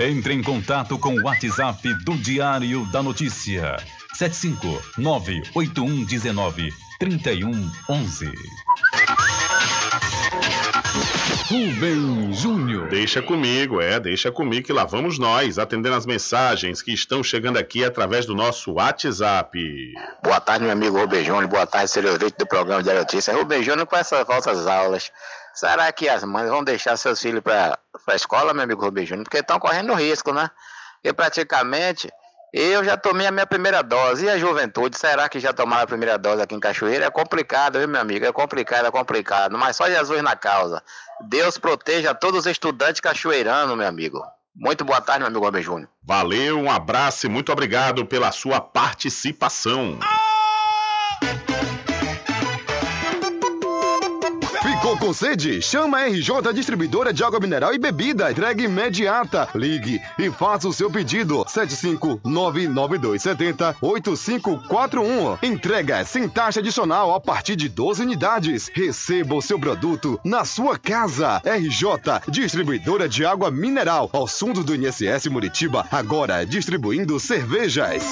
Entre em contato com o WhatsApp do Diário da Notícia. 759-8119-3111. Rubem Júnior.
Deixa comigo, é, deixa comigo que lá vamos nós, atendendo as mensagens que estão chegando aqui através do nosso WhatsApp.
Boa tarde, meu amigo Rubem Júnior. Boa tarde, senhor do programa de Notícia. Rubem Júnior, com essas falsas aulas, será que as mães vão deixar seus filhos para a escola, meu amigo Rubem Júnior? Porque estão correndo risco, né? E praticamente eu já tomei a minha primeira dose. E a juventude, será que já tomaram a primeira dose aqui em Cachoeira? É complicado, viu, meu amigo? É complicado, é complicado. Mas só Jesus na causa. Deus proteja todos os estudantes cachoeiranos, meu amigo. Muito boa tarde, meu amigo Rubem Júnior.
Valeu, um abraço e muito obrigado pela sua participação. Ah!
Ficou com sede? Chama a RJ Distribuidora de Água Mineral e Bebida. Entrega imediata. Ligue e faça o seu pedido. 75992708541. Entrega sem taxa adicional a partir de 12 unidades. Receba o seu produto na sua casa. RJ Distribuidora de Água Mineral. Ao fundo do INSS Muritiba. Agora distribuindo cervejas.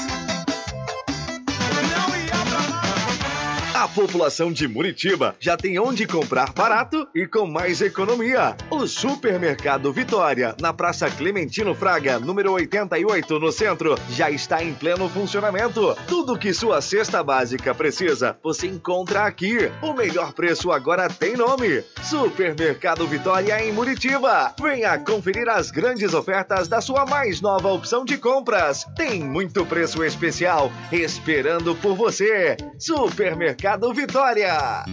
População de Muritiba já tem onde comprar barato e com mais economia. O Supermercado Vitória, na Praça Clementino Fraga, número 88, no centro, já está em pleno funcionamento. Tudo que sua cesta básica precisa, você encontra aqui. O melhor preço agora tem nome: Supermercado Vitória em Muritiba. Venha conferir as grandes ofertas da sua mais nova opção de compras. Tem muito preço especial esperando por você. Supermercado Mercado Vitória.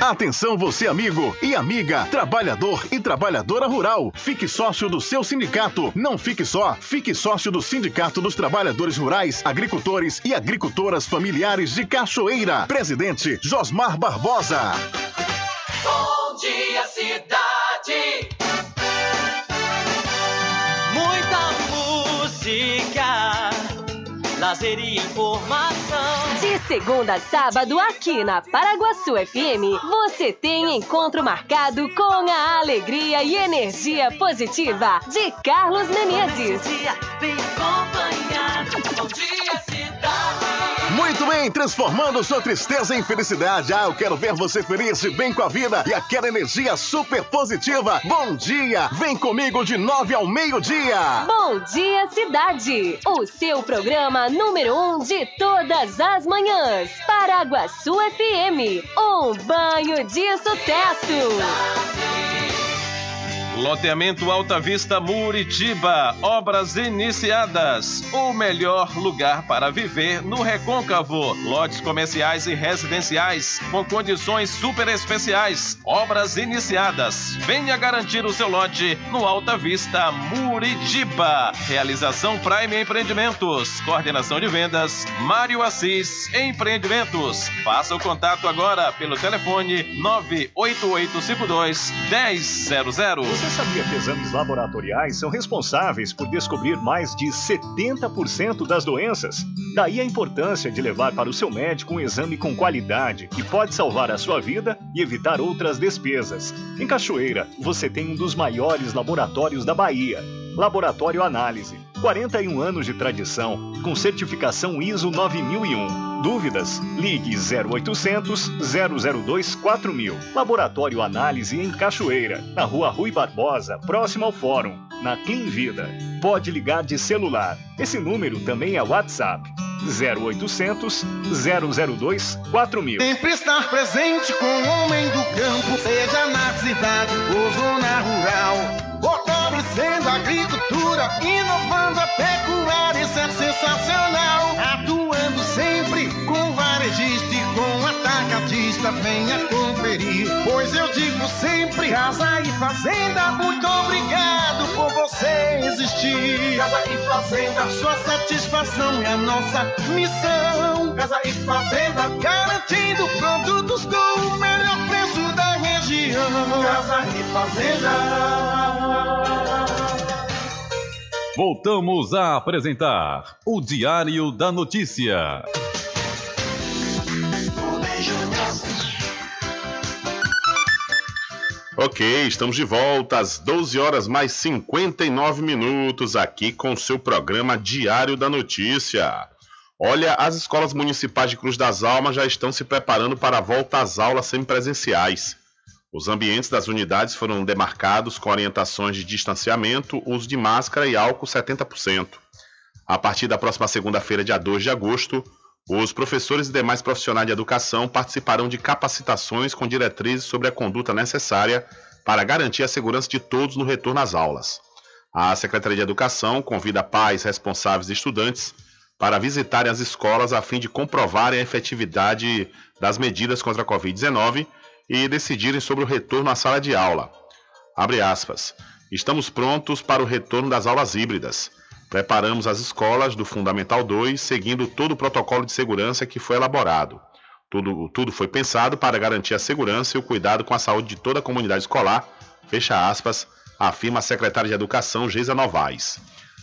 Atenção você amigo e amiga, trabalhador e trabalhadora rural. Fique sócio do seu sindicato. Não fique só, fique sócio do Sindicato dos Trabalhadores Rurais, Agricultores e Agricultoras Familiares de Cachoeira. Presidente Josmar Barbosa.
Bom dia, cidade. Lazer e informação.
De segunda a sábado, aqui na Paraguaçu FM, você tem encontro marcado com a alegria e energia positiva de Carlos Menezes.
Bom dia, bem acompanhado. Bom dia, cidade.
Muito bem, transformando sua tristeza em felicidade. Ah, eu quero ver você feliz e bem com a vida e aquela energia super positiva. Bom dia! Vem comigo de nove ao meio-dia.
Bom dia, cidade! O seu programa número um de todas as manhãs. Paraguaçu FM. Um banho de sucesso.
Loteamento Alta Vista Muritiba, obras iniciadas. O melhor lugar para viver no Recôncavo. Lotes comerciais e residenciais com condições super especiais. Obras iniciadas. Venha garantir o seu lote no Alta Vista Muritiba. Realização Prime Empreendimentos. Coordenação de vendas Mário Assis Empreendimentos. Faça o contato agora pelo telefone 98852 1000.
Você sabia que exames laboratoriais são responsáveis por descobrir mais de 70% das doenças? Daí a importância de levar para o seu médico um exame com qualidade que pode salvar a sua vida e evitar outras despesas. Em Cachoeira, você tem um dos maiores laboratórios da Bahia. Laboratório Análise. 41 anos de tradição, com certificação ISO 9001 Dúvidas? Ligue 0800 002 4000. Laboratório Análise em Cachoeira, na Rua Rui Barbosa, próximo ao Fórum, na Clean Vida. Pode ligar de celular. Esse número também é WhatsApp. 0800 002 4000.
Sempre estar presente com o homem do campo, seja na cidade ou zona rural. Fortalecendo a agricultura, inovando a pecuária, isso é sensacional. Atacadista, venha conferir. Pois eu digo sempre: Casa e Fazenda, muito obrigado por você existir. Casa e Fazenda, sua satisfação é a nossa missão. Casa e Fazenda, garantindo produtos com o melhor preço da região. Casa e Fazenda.
Voltamos a apresentar o Diário da Notícia.
Ok, estamos de volta às 12 horas mais 59 minutos aqui com seu programa Diário da Notícia. Olha, as escolas municipais de Cruz das Almas já estão se preparando para a volta às aulas semipresenciais. Os ambientes das unidades foram demarcados com orientações de distanciamento, uso de máscara e álcool 70%. A partir da próxima segunda-feira, dia 2 de agosto, os professores e demais profissionais de educação participarão de capacitações com diretrizes sobre a conduta necessária para garantir a segurança de todos no retorno às aulas. A Secretaria de Educação convida pais, responsáveis e estudantes para visitarem as escolas a fim de comprovarem a efetividade das medidas contra a Covid-19 e decidirem sobre o retorno à sala de aula. Estamos prontos para o retorno das aulas híbridas. Preparamos as escolas do Fundamental 2 seguindo todo o protocolo de segurança que foi elaborado. Tudo, tudo foi pensado para garantir a segurança e o cuidado com a saúde de toda a comunidade escolar, fecha aspas, afirma a secretária de Educação, Geisa Novaes.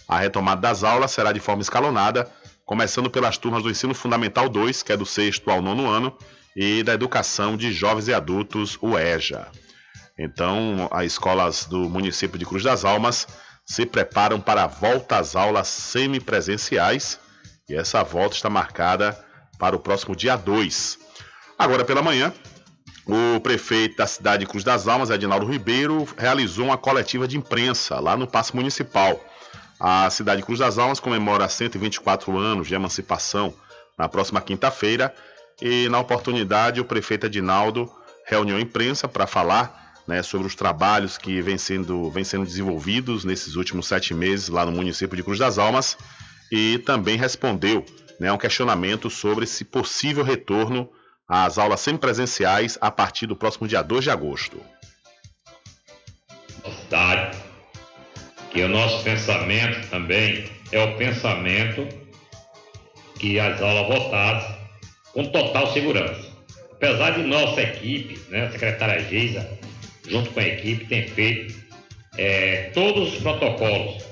A retomada das aulas será de forma escalonada, começando pelas turmas do Ensino Fundamental 2, que é do sexto ao nono ano, e da Educação de Jovens e Adultos, o EJA. Então, as escolas do município de Cruz das Almas se preparam para a volta às aulas semipresenciais e essa volta está marcada para o próximo dia 2. Agora pela manhã, o prefeito da cidade de Cruz das Almas, Edinaldo Ribeiro, realizou uma coletiva de imprensa lá no Paço Municipal. A cidade de Cruz das Almas comemora 124 anos de emancipação na próxima quinta-feira e, na oportunidade, o prefeito Edinaldo reuniu a imprensa para falar né, sobre os trabalhos que vêm sendo, vem sendo desenvolvidos nesses últimos sete meses lá no município de Cruz das Almas e também respondeu né, um questionamento sobre esse possível retorno às aulas semipresenciais a partir do próximo dia 2 de agosto.
Cidade, que o nosso pensamento também é o pensamento que as aulas voltassem com total segurança. Apesar de nossa equipe, né, a secretária Geisa, junto com a equipe, tem feito é, todos os protocolos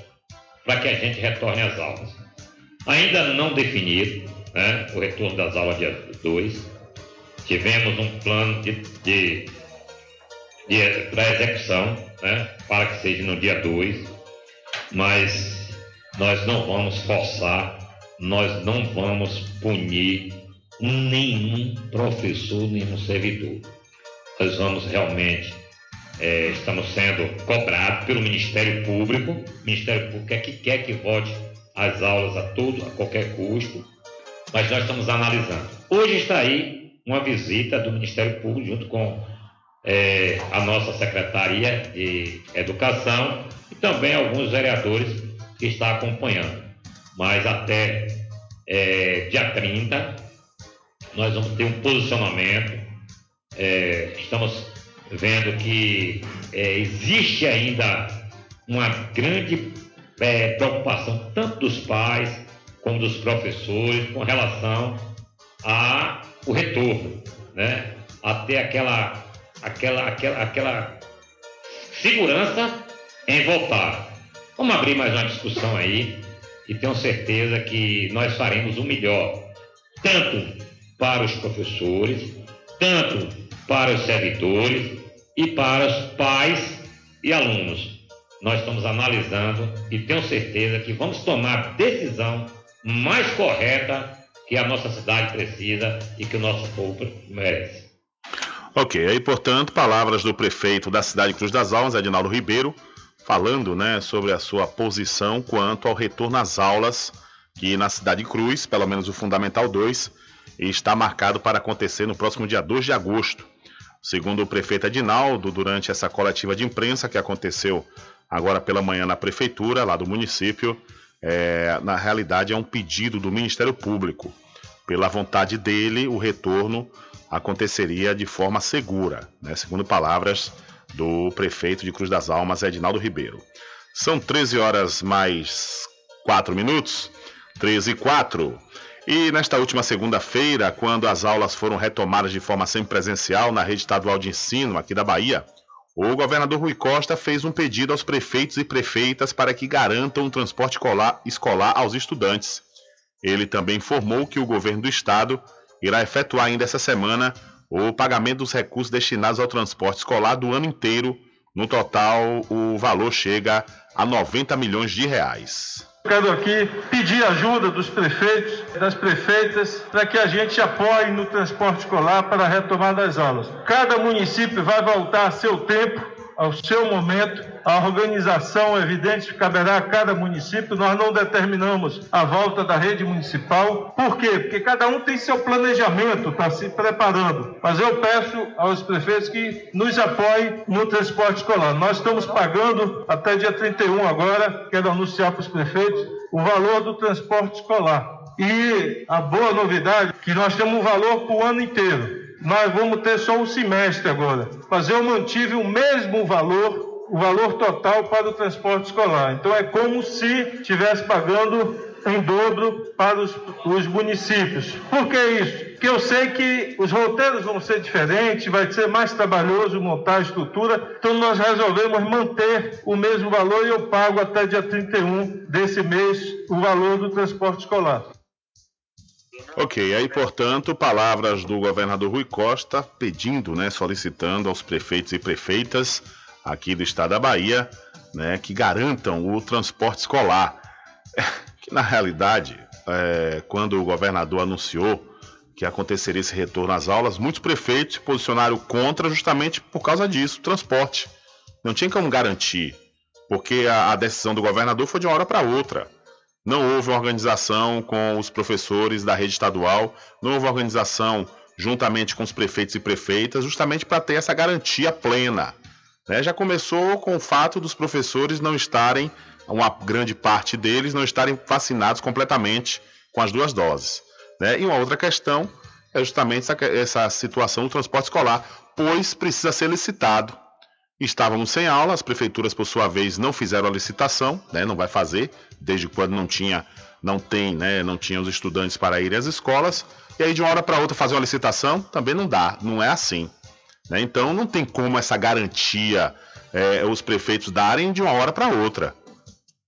para que a gente retorne às aulas. Ainda não definido né, o retorno das aulas dia 2. Tivemos um plano de, de, de para execução né, para que seja no dia 2, mas nós não vamos forçar, nós não vamos punir nenhum professor, nenhum servidor. Nós vamos realmente é, estamos sendo cobrados pelo Ministério Público. O Ministério Público é que quer que volte às aulas a tudo, a qualquer custo, mas nós estamos analisando. Hoje está aí uma visita do Ministério Público junto com é, a nossa Secretaria de Educação e também alguns vereadores que estão acompanhando. Mas até é, dia 30 nós vamos ter um posicionamento. É, estamos vendo que é, existe ainda uma grande é, preocupação, tanto dos pais como dos professores, com relação ao retorno, né? Até aquela, aquela, aquela, aquela segurança em voltar. Vamos abrir mais uma discussão aí e tenho certeza que nós faremos o melhor, tanto para os professores, tanto para os servidores e para os pais e alunos. Nós estamos analisando e tenho certeza que vamos tomar a decisão mais correta que a nossa cidade precisa e que o nosso povo merece.
Ok, aí portanto, palavras do prefeito da cidade de Cruz das Almas, Edinaldo Ribeiro, falando né, sobre a sua posição quanto ao retorno às aulas, que na cidade de Cruz, pelo menos o Fundamental 2, está marcado para acontecer no próximo dia 2 de agosto. Segundo o prefeito Edinaldo, durante essa coletiva de imprensa que aconteceu agora pela manhã na prefeitura, lá do município, é, na realidade é um pedido do Ministério Público. Pela vontade dele, o retorno aconteceria de forma segura, né, segundo palavras do prefeito de Cruz das Almas, Edinaldo Ribeiro. São 13 horas mais 4 minutos, 13 e 4. E nesta última segunda-feira, quando as aulas foram retomadas de forma semipresencial na rede estadual de ensino aqui da Bahia, o governador Rui Costa fez um pedido aos prefeitos e prefeitas para que garantam o transporte escolar aos estudantes. Ele também informou que o governo do estado irá efetuar ainda essa semana o pagamento dos recursos destinados ao transporte escolar do ano inteiro. No total, o valor chega a 90 milhões de reais.
Quero aqui pedir ajuda dos prefeitos, das prefeitas, para que a gente apoie no transporte escolar para a retomada das aulas. Cada município vai voltar a seu tempo, ao seu momento. A organização, evidente, caberá a cada município. Nós não determinamos a volta da rede municipal. Por quê? Porque cada um tem seu planejamento, está se preparando. Mas eu peço aos prefeitos que nos apoiem no transporte escolar. Nós estamos pagando até dia 31 agora, quero anunciar para os prefeitos, o valor do transporte escolar. E a boa novidade é que nós temos um valor para o ano inteiro nós vamos ter só um semestre agora. Mas eu mantive o mesmo valor, o valor total para o transporte escolar. Então é como se estivesse pagando em dobro para os, os, municípios. Por que isso? Porque eu sei que os roteiros vão ser diferentes, vai ser mais trabalhoso montar a estrutura, então nós resolvemos manter o mesmo valor e eu pago até dia 31 desse mês o valor do transporte escolar.
Ok, aí portanto, palavras do governador Rui Costa pedindo, né, solicitando aos prefeitos e prefeitas aqui do estado da Bahia, né, que garantam o transporte escolar. Que na realidade, é, quando o governador anunciou que aconteceria esse retorno às aulas, muitos prefeitos se posicionaram contra justamente por causa disso, transporte. Não tinha como garantir, porque a, a decisão do governador foi de uma hora para outra. Não houve organização com os professores da rede estadual, não houve organização juntamente com os prefeitos e prefeitas, justamente para ter essa garantia plena. Né? Já começou com o fato dos professores não estarem, uma grande parte deles, não estarem vacinados completamente com as duas doses. Né? E uma outra questão é justamente essa, essa situação do transporte escolar, pois precisa ser licitado. Estávamos sem aula, as prefeituras, por sua vez, não fizeram a licitação, né, não vai fazer, desde quando não tinha, não tem, né, não tinha os estudantes para ir às escolas. E aí, de uma hora para outra, fazer uma licitação também não dá, não é assim. Né? Então, não tem como essa garantia é, os prefeitos darem de uma hora para outra.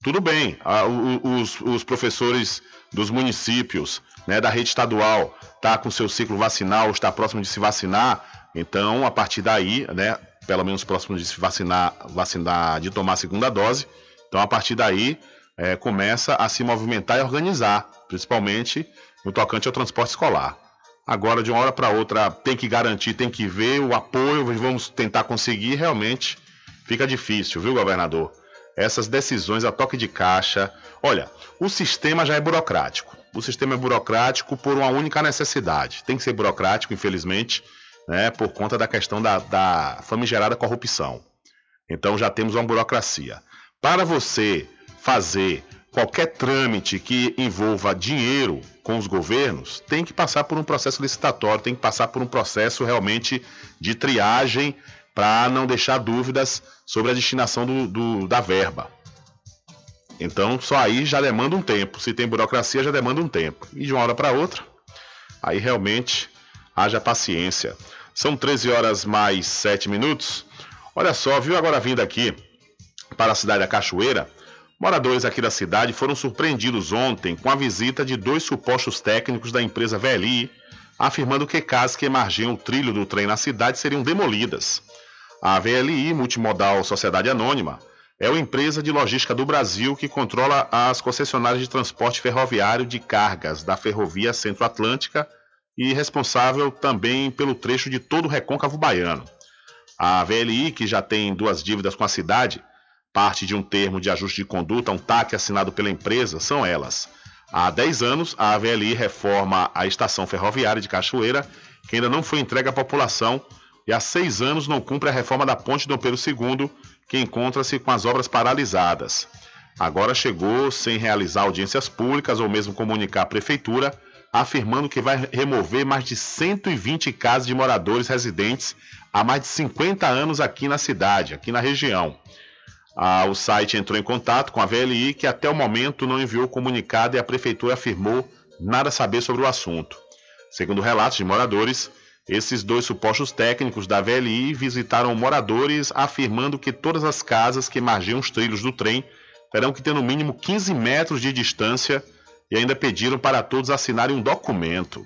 Tudo bem, a, os, os, professores dos municípios, né, da rede estadual, tá com seu ciclo vacinal, está próximo de se vacinar, então, a partir daí, né, pelo menos próximo de se vacinar, vacinar de tomar a segunda dose. Então, a partir daí, é, começa a se movimentar e organizar, principalmente no tocante ao transporte escolar. Agora, de uma hora para outra, tem que garantir, tem que ver o apoio, vamos tentar conseguir, realmente fica difícil, viu, governador? Essas decisões a toque de caixa. Olha, o sistema já é burocrático. O sistema é burocrático por uma única necessidade. Tem que ser burocrático, infelizmente né, por conta da questão da, da famigerada corrupção. Então já temos uma burocracia. Para você fazer qualquer trâmite que envolva dinheiro com os governos, tem que passar por um processo licitatório, tem que passar por um processo realmente de triagem para não deixar dúvidas sobre a destinação do, do, da verba. Então, só aí já demanda um tempo. Se tem burocracia, já demanda um tempo. E de uma hora para outra, aí realmente haja paciência. São 13 horas mais 7 minutos. Olha só, viu agora vindo aqui para a cidade da Cachoeira? Moradores aqui da cidade foram surpreendidos ontem com a visita de dois supostos técnicos da empresa VLI, afirmando que casas que emargiam o trilho do trem na cidade seriam demolidas. A VLI, Multimodal Sociedade Anônima, é uma empresa de logística do Brasil que controla as concessionárias de transporte ferroviário de cargas da Ferrovia Centro-Atlântica e responsável também pelo trecho de todo o recôncavo baiano. A VLI, que já tem duas dívidas com a cidade, parte de um termo de ajuste de conduta, um TAC assinado pela empresa, são elas. Há 10 anos, a AVLI reforma a estação ferroviária de Cachoeira, que ainda não foi entregue à população, e há seis anos não cumpre a reforma da ponte Dom Pedro II, que encontra-se com as obras paralisadas. Agora chegou sem realizar audiências públicas ou mesmo comunicar à prefeitura, afirmando que vai remover mais de 120 casas de moradores residentes há mais de 50 anos aqui na cidade, aqui na região. Ah, o site entrou em contato com a VLI, que até o momento não enviou comunicado e a prefeitura afirmou nada saber sobre o assunto. Segundo relatos de moradores, esses dois supostos técnicos da VLI visitaram moradores afirmando que todas as casas que margem os trilhos do trem terão que ter no mínimo 15 metros de distância e ainda pediram para todos assinarem um documento.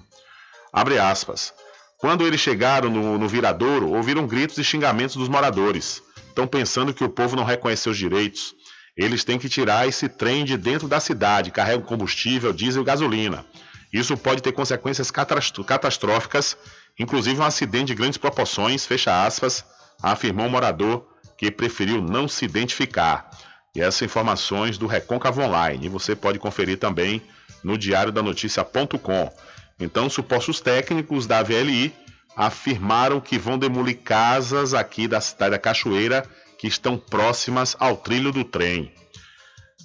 Abre aspas. Quando eles chegaram no, no viradouro, ouviram gritos e xingamentos dos moradores. Estão pensando que o povo não reconheceu os direitos. Eles têm que tirar esse trem de dentro da cidade, carregam combustível, diesel e gasolina. Isso pode ter consequências catastróficas inclusive um acidente de grandes proporções, fecha aspas, afirmou um morador que preferiu não se identificar. E essas informações do Recôncavo Online, você pode conferir também no diariodanoticia.com. Então, supostos técnicos da VLI afirmaram que vão demolir casas aqui da cidade da Cachoeira que estão próximas ao trilho do trem.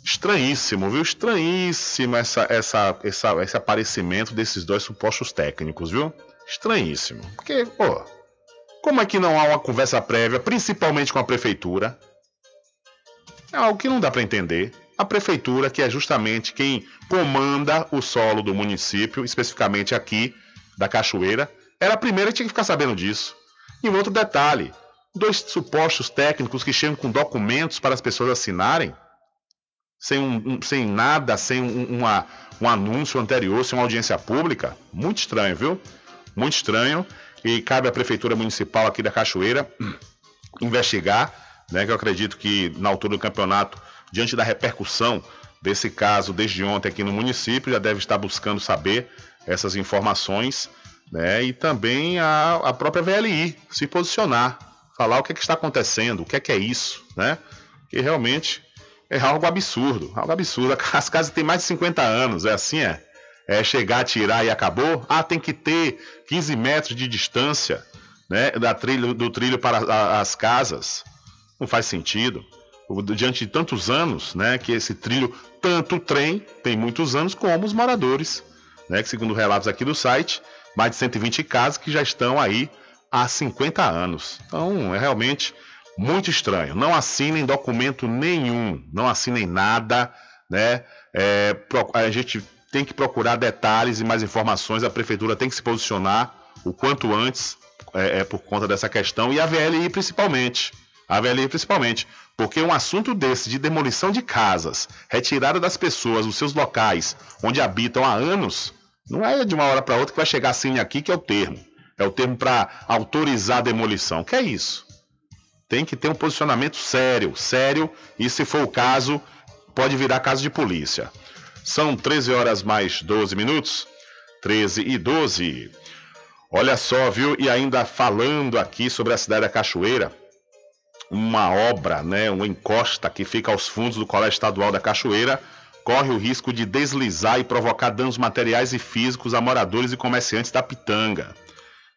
Estranhíssimo, viu? Estranhíssimo essa, essa, essa, esse aparecimento desses dois supostos técnicos, viu? Estranhíssimo. Porque, pô, como é que não há uma conversa prévia, principalmente com a prefeitura? É algo que não dá para entender. A prefeitura, que é justamente quem comanda o solo do município, especificamente aqui da Cachoeira, era a primeira que tinha que ficar sabendo disso. E um outro detalhe: dois supostos técnicos que chegam com documentos para as pessoas assinarem, sem, um, sem nada, sem um, uma, um anúncio anterior, sem uma audiência pública. Muito estranho, viu? muito estranho e cabe à Prefeitura Municipal aqui da Cachoeira investigar, né, que eu acredito que na altura do campeonato, diante da repercussão desse caso desde ontem aqui no município, já deve estar buscando saber essas informações, né, e também a, a própria VLI se posicionar, falar o que, é que está acontecendo, o que é que é isso, né, que realmente é algo absurdo, algo absurdo. As casas têm mais de 50 anos, é assim, é é, chegar, tirar e acabou. Ah, tem que ter 15 metros de distância né, da trilho, do trilho para as casas. Não faz sentido. Diante de tantos anos, né, que esse trilho, tanto o trem, tem muitos anos, como os moradores. Né, que segundo relatos aqui do site, mais de 120 casas que já estão aí há 50 anos. Então, é realmente muito estranho. Não assinem documento nenhum, não assinem nada, né? É, a gente tem que procurar detalhes e mais informações, a prefeitura tem que se posicionar o quanto antes é, é, por conta dessa questão e a VLI principalmente. A VLI principalmente, porque um assunto desse de demolição de casas, retirada das pessoas dos seus locais onde habitam há anos, não é de uma hora para outra que vai chegar assim aqui que é o termo. É o termo para autorizar a demolição. Que é isso? Tem que ter um posicionamento sério, sério, e se for o caso, pode virar caso de polícia. São 13 horas mais 12 minutos. 13 e 12. Olha só, viu? E ainda falando aqui sobre a cidade da Cachoeira, uma obra, né, uma encosta que fica aos fundos do Colégio Estadual da Cachoeira, corre o risco de deslizar e provocar danos materiais e físicos a moradores e comerciantes da Pitanga.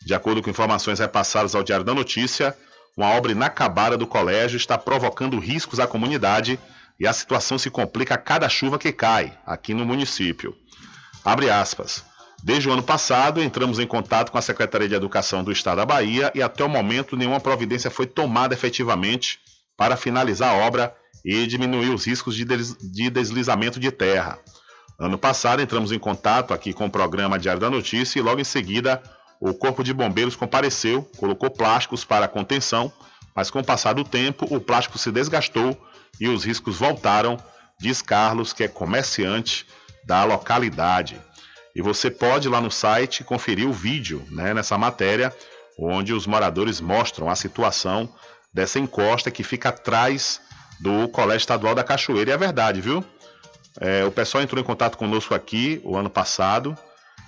De acordo com informações repassadas ao Diário da Notícia, uma obra inacabada do colégio está provocando riscos à comunidade e a situação se complica a cada chuva que cai aqui no município. Abre aspas. Desde o ano passado, entramos em contato com a Secretaria de Educação do Estado da Bahia e até o momento nenhuma providência foi tomada efetivamente para finalizar a obra e diminuir os riscos de, deslizamento de terra. Ano passado, entramos em contato aqui com o programa Diário da Notícia e logo em seguida o Corpo de Bombeiros compareceu, colocou plásticos para contenção, mas com o passar do tempo o plástico se desgastou e os riscos voltaram, diz Carlos, que é comerciante da localidade. E você pode lá no site conferir o vídeo né, nessa matéria, onde os moradores mostram a situação dessa encosta que fica atrás do Colégio Estadual da Cachoeira. E é verdade, viu? É, o pessoal entrou em contato conosco aqui o ano passado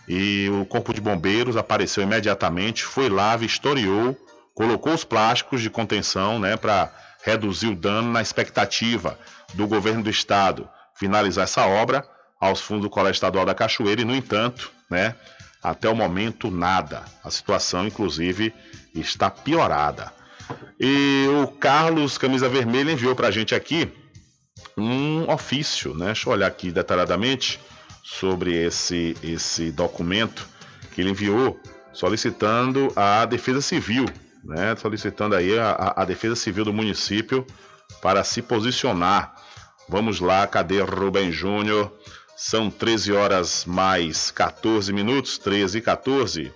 e o Corpo de Bombeiros apareceu imediatamente, foi lá, vistoriou, colocou os plásticos de contenção né, para reduzir o dano na expectativa do governo do estado finalizar essa obra aos fundos do Colégio Estadual da Cachoeira e, no entanto, né, até o momento nada. A situação, inclusive, está piorada. E o Carlos Camisa Vermelha enviou para a gente aqui um ofício, né? Deixa eu olhar aqui detalhadamente sobre esse, esse documento que ele enviou solicitando a Defesa Civil, né? Solicitando aí a, a Defesa Civil do município para se posicionar. Vamos lá, cadê Rubem Júnior? São 13 horas mais 14 minutos, 13 e 14.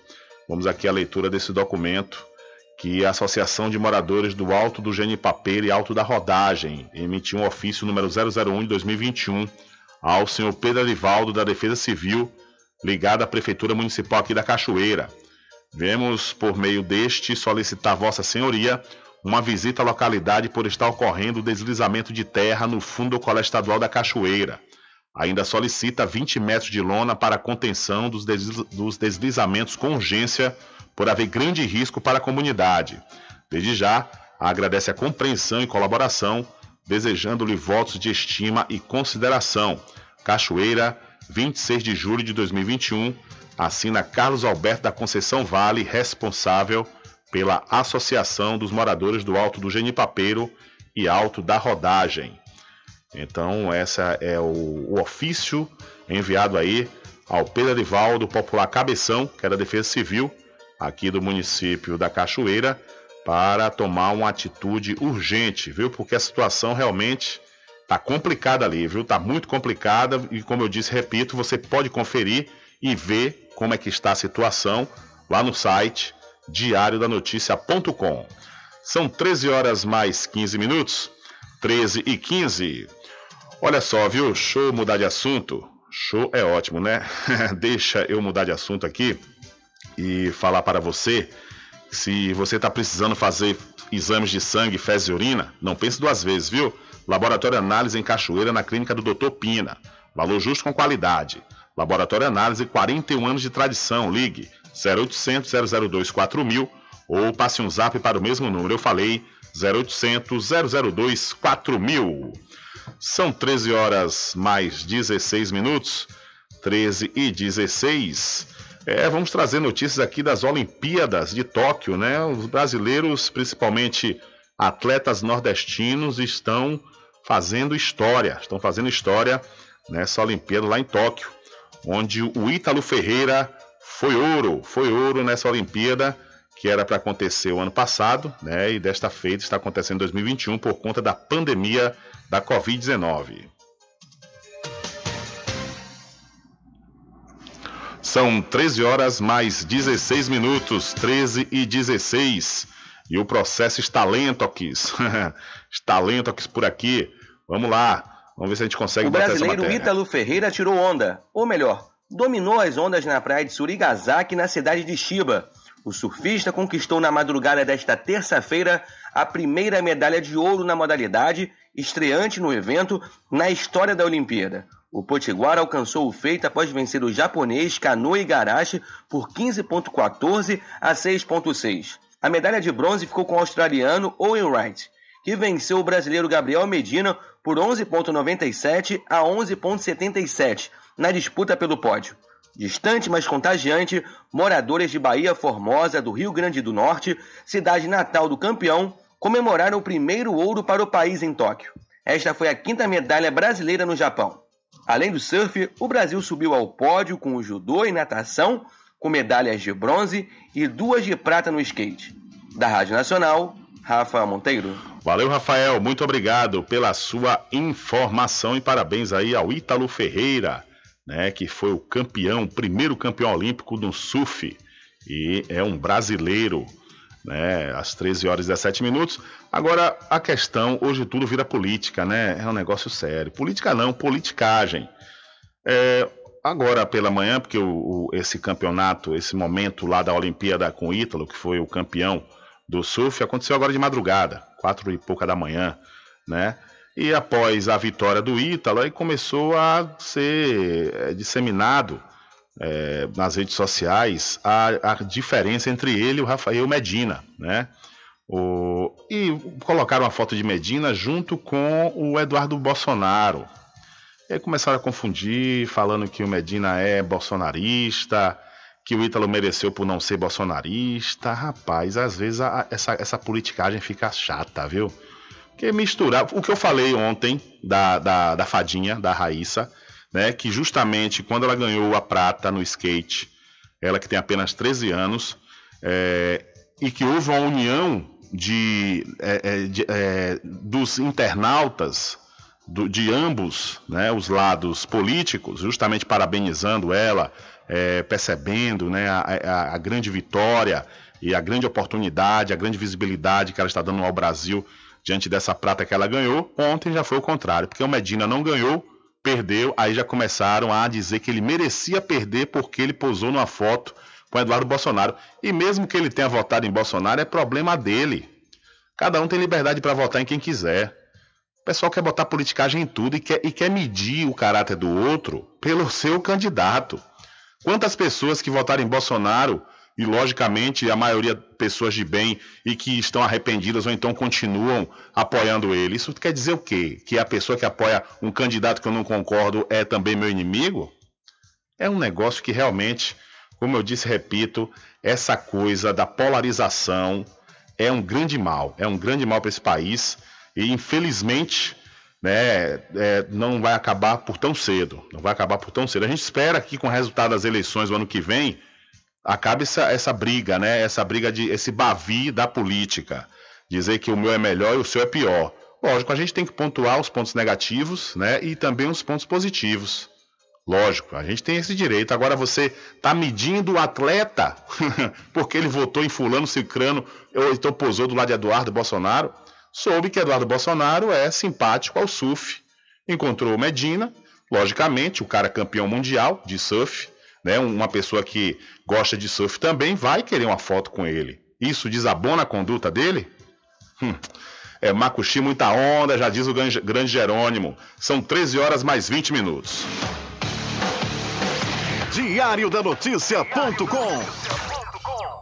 Vamos aqui à leitura desse documento que a Associação de Moradores do Alto do Genipapeiro e Alto da Rodagem emitiu um ofício número 001 de 2021 ao senhor Pedro Arivaldo da Defesa Civil, ligado à Prefeitura Municipal aqui da Cachoeira. Vemos, por meio deste, solicitar Vossa Senhoria uma visita à localidade por estar ocorrendo deslizamento de terra no fundo do Colégio Estadual da Cachoeira. Ainda solicita 20 metros de lona para contenção dos, dos deslizamentos com urgência, por haver grande risco para a comunidade. Desde já, agradece a compreensão e colaboração, desejando-lhe votos de estima e consideração. Cachoeira, 26 de julho de 2021, assina Carlos Alberto da Conceição Vale, responsável pela Associação dos Moradores do Alto do Genipapeiro e Alto da Rodagem. Então, essa é o, o ofício enviado aí ao Pedro Arivaldo Popular Cabeção, que era Defesa Civil, aqui do município da Cachoeira, para tomar uma atitude urgente, viu? Porque a situação realmente tá complicada ali, viu? Tá muito complicada e como eu disse, repito, você pode conferir e ver como é que está a situação lá no site diariodanoticia.com. São 13 horas mais 15 minutos, 13 e 15. Olha só, viu? Show mudar de assunto. Show é ótimo, né? Deixa eu mudar de assunto aqui e falar para você se você está precisando fazer exames de sangue, fezes e urina, não pense duas vezes, viu? Laboratório Análise em Cachoeira, na clínica do Dr. Pina. Valor justo com qualidade. Laboratório Análise, 41 anos de tradição. Ligue 0800 002 4000 ou passe um zap para o mesmo número. Eu falei 0800 002 4000. São 13 horas mais 16 minutos, 13 e 16. É, vamos trazer notícias aqui das Olimpíadas de Tóquio, né? Os brasileiros, principalmente atletas nordestinos, estão fazendo história, estão fazendo história nessa Olimpíada lá em Tóquio, onde o Ítalo Ferreira foi ouro, foi ouro nessa Olimpíada que era para acontecer o ano passado, né? E desta feita está acontecendo em 2021 por conta da pandemia da Covid-19. São 13 horas mais 16 minutos, 13 e 16. E o processo está lento, Okis. está lento, Okis, por aqui. Vamos lá. Vamos ver se a gente consegue
O brasileiro Ítalo Ferreira tirou onda. Ou melhor, dominou as ondas na praia de Surigasaki, na cidade de Chiba. O surfista conquistou na madrugada desta terça-feira a primeira medalha de ouro na modalidade, estreante no evento na história da Olimpíada. O Potiguar alcançou o feito após vencer o japonês Kanoe Igarashi por 15.14 a 6.6. A medalha de bronze ficou com o australiano Owen Wright, que venceu o brasileiro Gabriel Medina por 11.97 a 11.77 na disputa pelo pódio. Distante, mas contagiante, moradores de Bahia Formosa, do Rio Grande do Norte, cidade natal do campeão, comemoraram o primeiro ouro para o país em Tóquio. Esta foi a quinta medalha brasileira no Japão. Além do surf, o Brasil subiu ao pódio com o judô e natação, com medalhas de bronze e duas de prata no skate. Da Rádio Nacional, Rafa Monteiro.
Valeu, Rafael. Muito obrigado pela sua informação e parabéns aí ao Ítalo Ferreira né, que foi o campeão, o primeiro campeão olímpico no surf, e é um brasileiro, né, às 13 horas e 17 minutos. Agora, a questão, hoje tudo vira política, né, é um negócio sério. Política não, politicagem. É, agora pela manhã, porque o, o, esse campeonato, esse momento lá da Olimpíada com o Ítalo, que foi o campeão do surf, aconteceu agora de madrugada, quatro e pouca da manhã, né, E após a vitória do Ítalo, aí começou a ser é, disseminado é, nas redes sociais a, a, diferença entre ele e o Rafael Medina, né? O, e colocaram a foto de Medina junto com o Eduardo Bolsonaro. E aí começaram a confundir, falando que o Medina é bolsonarista, que o Ítalo mereceu por não ser bolsonarista. Rapaz, às vezes a, essa, essa politicagem fica chata, viu? Que misturar. O que eu falei ontem da, da, da fadinha, da Raíssa, né? Que justamente quando ela ganhou a prata no skate, ela que tem apenas 13 anos, é, e que houve uma união de, é, é, de é, dos internautas do, de ambos né, os lados políticos, justamente parabenizando ela, é, percebendo né, a, a, a, grande vitória e a grande oportunidade, a grande visibilidade que ela está dando ao Brasil diante dessa prata que ela ganhou. Ontem já foi o contrário, porque o Medina não ganhou, perdeu, aí já começaram a dizer que ele merecia perder porque ele posou numa foto com Eduardo Bolsonaro. E mesmo que ele tenha votado em Bolsonaro, é problema dele. Cada um tem liberdade para votar em quem quiser. O pessoal quer botar politicagem em tudo e quer, e quer medir o caráter do outro pelo seu candidato. Quantas pessoas que votaram em Bolsonaro, e logicamente a maioria pessoas de bem e que estão arrependidas ou então continuam apoiando ele. Isso quer dizer o quê? Que a pessoa que apoia um candidato que eu não concordo é também meu inimigo? É um negócio que realmente, como eu disse, repito, essa coisa da polarização é um grande mal, é um grande mal para esse país e infelizmente né, é, não vai acabar por tão cedo. Não vai acabar por tão cedo. A gente espera que com o resultado das eleições do ano que vem acabe essa, essa briga, né? Essa briga de esse bavi da política. Dizer que o meu é melhor e o seu é pior. Lógico, a gente tem que pontuar os pontos negativos, né? E também os pontos positivos. Lógico, a gente tem esse direito. Agora você está medindo o atleta porque ele votou em fulano, cicrano, ou então posou do lado de Eduardo Bolsonaro soube que Eduardo Bolsonaro é simpático ao surf. Encontrou Medina, logicamente, o cara campeão mundial de surf, né? Uma pessoa que gosta de surf também vai querer uma foto com ele. Isso desabona a conduta dele? Hum. É Macuxi, muita onda, já diz o grande Jerônimo. São 13 horas mais 20 minutos.
Diário da Notícia.com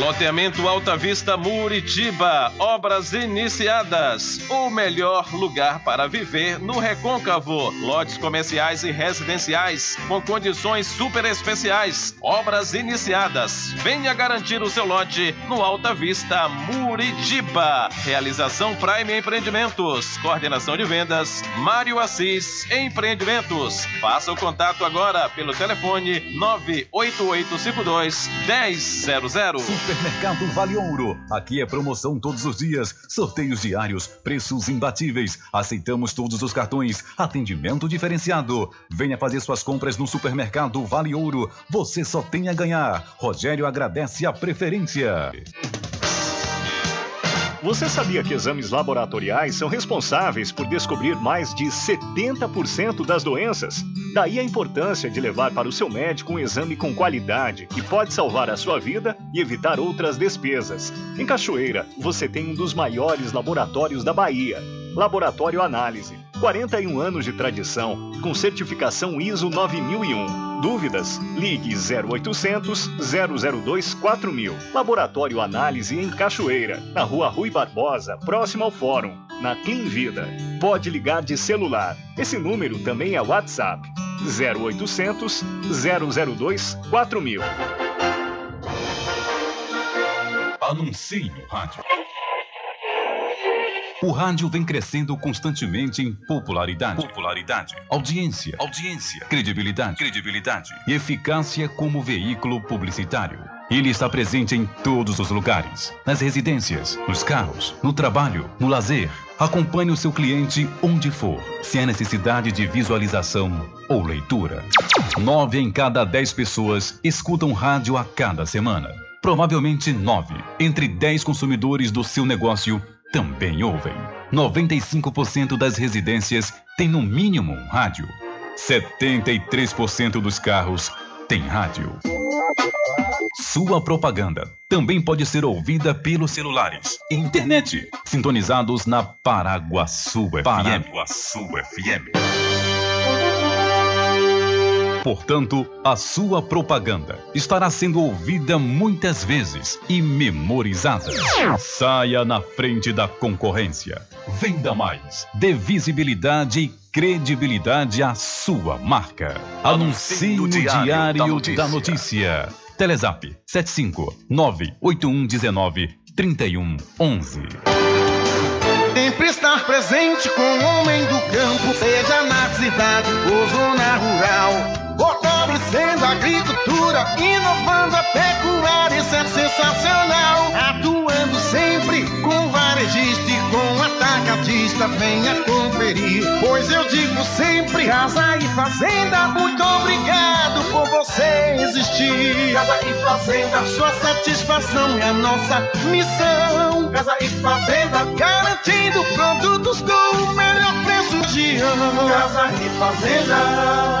Loteamento Alta Vista Muritiba, obras iniciadas. O melhor lugar para viver no Recôncavo. Lotes comerciais e residenciais com condições super especiais. Obras iniciadas. Venha garantir o seu lote no Alta Vista Muritiba. Realização Prime Empreendimentos. Coordenação de vendas Mário Assis Empreendimentos. Faça o contato agora pelo telefone 98852 1000.
Supermercado Vale Ouro. Aqui é promoção todos os dias, sorteios diários, preços imbatíveis. Aceitamos todos os cartões, atendimento diferenciado. Venha fazer suas compras no Supermercado Vale Ouro. Você só tem a ganhar. Rogério agradece a preferência.
Você sabia que exames laboratoriais são responsáveis por descobrir mais de 70% das doenças? Daí a importância de levar para o seu médico um exame com qualidade que pode salvar a sua vida e evitar outras despesas. Em Cachoeira, você tem um dos maiores laboratórios da Bahia. Laboratório Análise. 41 anos de tradição, com certificação ISO 9001. Dúvidas? Ligue 0800 002 4000. Laboratório Análise em Cachoeira, na Rua Rui Barbosa, próximo ao Fórum, na Clean Vida. Pode ligar de celular. Esse número também é WhatsApp. 0800 002 4000.
Anuncie no rádio. O rádio vem crescendo constantemente em popularidade, popularidade, audiência, audiência, credibilidade, credibilidade e eficácia como veículo publicitário. Ele está presente em todos os lugares, nas residências, nos carros, no trabalho, no lazer. Acompanhe o seu cliente onde for, se há necessidade de visualização ou leitura. Nove em cada dez pessoas escutam rádio a cada semana. Provavelmente nove entre dez consumidores do seu negócio também ouvem. 95% das residências têm no mínimo um rádio. 73% dos carros têm rádio. Sua propaganda também pode ser ouvida pelos celulares e internet, sintonizados na Paraguaçu FM. Paraguaçu FM. Portanto, a sua propaganda estará sendo ouvida muitas vezes e memorizada. Saia na frente da concorrência. Venda mais. Dê visibilidade e credibilidade à sua marca. Anuncie no Diário da Notícia. Da Notícia. Telezap 75 98119 3111.
Sempre estar presente com o homem do campo, seja na cidade ou zona rural. Fortalecendo a agricultura, inovando a pecuária, isso é sensacional. Atuando sempre com varejista com atacadista, venha conferir. Pois eu digo sempre: Casa e Fazenda, muito obrigado por você existir. Casa e Fazenda, sua satisfação é a nossa missão. Casa e Fazenda, garantindo produtos com o melhor preço de ano. Casa e Fazenda.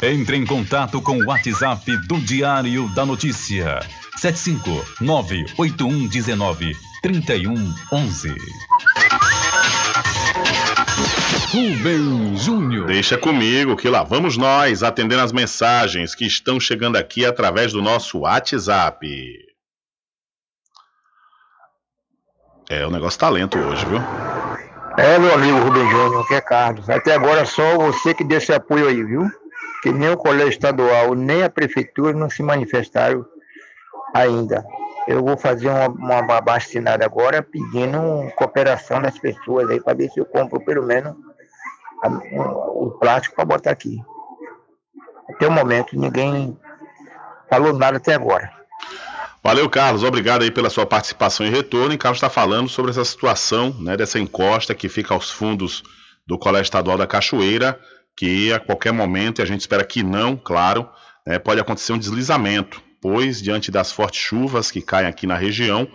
Entre em contato com o WhatsApp do Diário da Notícia. 759-8119-3111.
Rubem Júnior. Deixa comigo que lá vamos nós atendendo as mensagens que estão chegando aqui através do nosso WhatsApp. É, o negócio tá lento hoje, viu?
É, meu amigo Rubem Júnior, que é Carlos. Até agora só você que deu esse apoio aí, viu? Que nem o colégio estadual, nem a prefeitura não se manifestaram ainda. Eu vou fazer uma, uma vacinada agora pedindo cooperação das pessoas aí para ver se eu compro pelo menos a, um, o plástico para botar aqui. Até o momento ninguém falou nada até agora.
Valeu, Carlos. Obrigado aí pela sua participação e retorno. E Carlos está falando sobre essa situação, né, dessa encosta que fica aos fundos do Colégio Estadual da Cachoeira que a qualquer momento, e a gente espera que não, claro, né, pode acontecer um deslizamento, pois diante das fortes chuvas que caem aqui na região,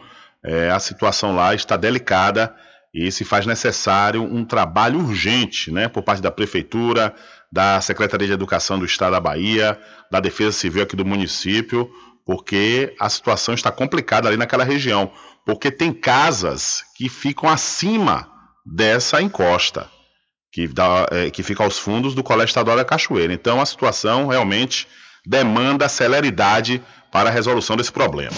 é, a situação lá está delicada e se faz necessário um trabalho urgente né, por parte da Prefeitura, da Secretaria de Educação do Estado da Bahia, da Defesa Civil aqui do município, porque a situação está complicada ali naquela região, porque tem casas que ficam acima dessa encosta que, dá, é, que fica aos fundos do Colégio Estadual da Cachoeira. Então a situação realmente demanda celeridade para a resolução desse problema.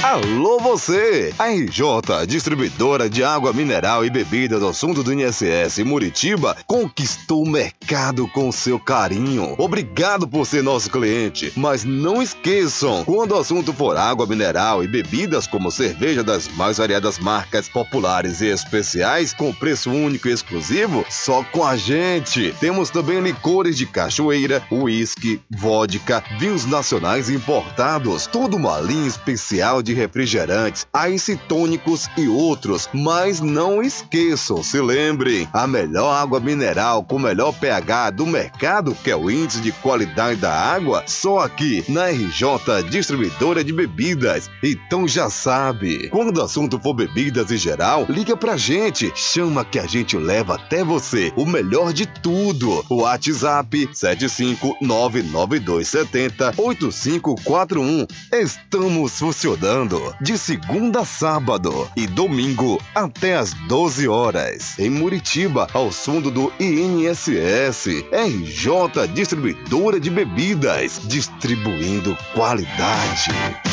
Alô você! A RJ, distribuidora de água mineral e bebida do assunto do INSS Muritiba, conquistou o mercado com seu carinho. Obrigado por ser nosso cliente. Mas não esqueçam, quando o assunto for água mineral e bebidas como cerveja das mais variadas marcas populares e especiais, com preço único e exclusivo, só com a gente. Temos também licores de cachoeira, uísque, vodka, vinhos nacionais importados, toda uma linha especial de refrigerantes, ice tônicos e outros. Mas não esqueçam, se lembrem, a melhor água mineral com melhor pH do mercado, que é o índice de qualidade da água, só aqui na RJ Distribuidora de Bebidas. Então já sabe, quando o assunto for bebidas em geral, liga pra gente, chama que a gente leva até você o melhor de tudo. O WhatsApp 75992708541. Estamos funcionando de segunda a sábado e domingo até às 12 horas. Em Muritiba, ao fundo do INSS, RJ Distribuidora de Bebidas, distribuindo qualidade.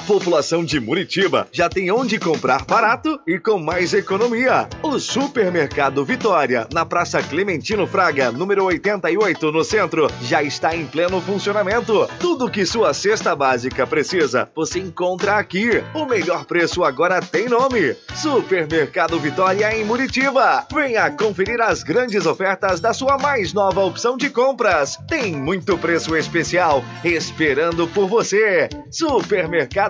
A população de Muritiba já tem onde comprar barato e com mais economia. O Supermercado Vitória, na Praça Clementino Fraga, número 88, no centro, já está em pleno funcionamento. Tudo que sua cesta básica precisa, você encontra aqui. O melhor preço agora tem nome: Supermercado Vitória em Muritiba. Venha conferir as grandes ofertas da sua mais nova opção de compras. Tem muito preço especial esperando por você. Supermercado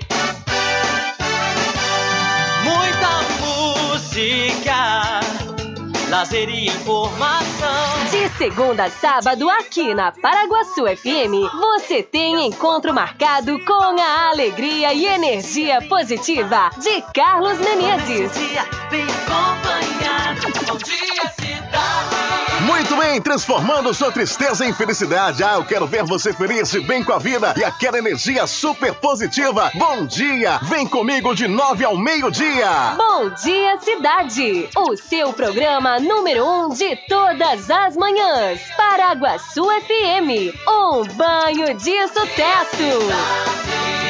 Lazer e informação.
De segunda a sábado, aqui na Paraguaçu FM, você tem encontro marcado com a alegria e energia positiva de Carlos Menezes.
Bem acompanhado. Bom dia, cidade.
Muito bem, transformando sua tristeza em felicidade. Ah, eu quero ver você feliz e bem com a vida e aquela energia super positiva. Bom dia! Vem comigo de nove ao meio-dia.
Bom dia, cidade! O seu programa número um de todas as manhãs. Paraguaçu FM, um banho de sucesso.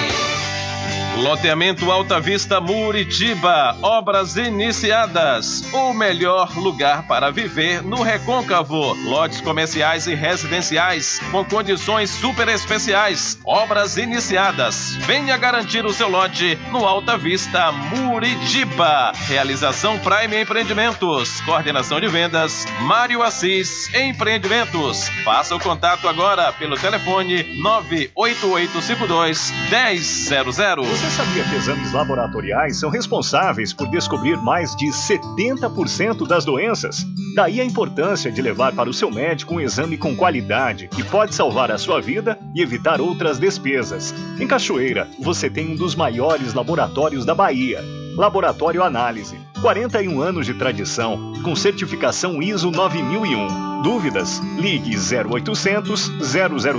Loteamento Alta Vista Muritiba, obras iniciadas. O melhor lugar para viver no Recôncavo. Lotes comerciais e residenciais com condições super especiais. Obras iniciadas. Venha garantir o seu lote no Alta Vista Muritiba. Realização Prime Empreendimentos. Coordenação de vendas Mário Assis Empreendimentos. Faça o contato agora pelo telefone 98852 1000.
Sabia que exames laboratoriais são responsáveis por descobrir mais de 70% das doenças? Daí a importância de levar para o seu médico um exame com qualidade que pode salvar a sua vida e evitar outras despesas. Em Cachoeira, você tem um dos maiores laboratórios da Bahia. Laboratório Análise. 41 anos de tradição, com certificação ISO 9001. Dúvidas? Ligue 0800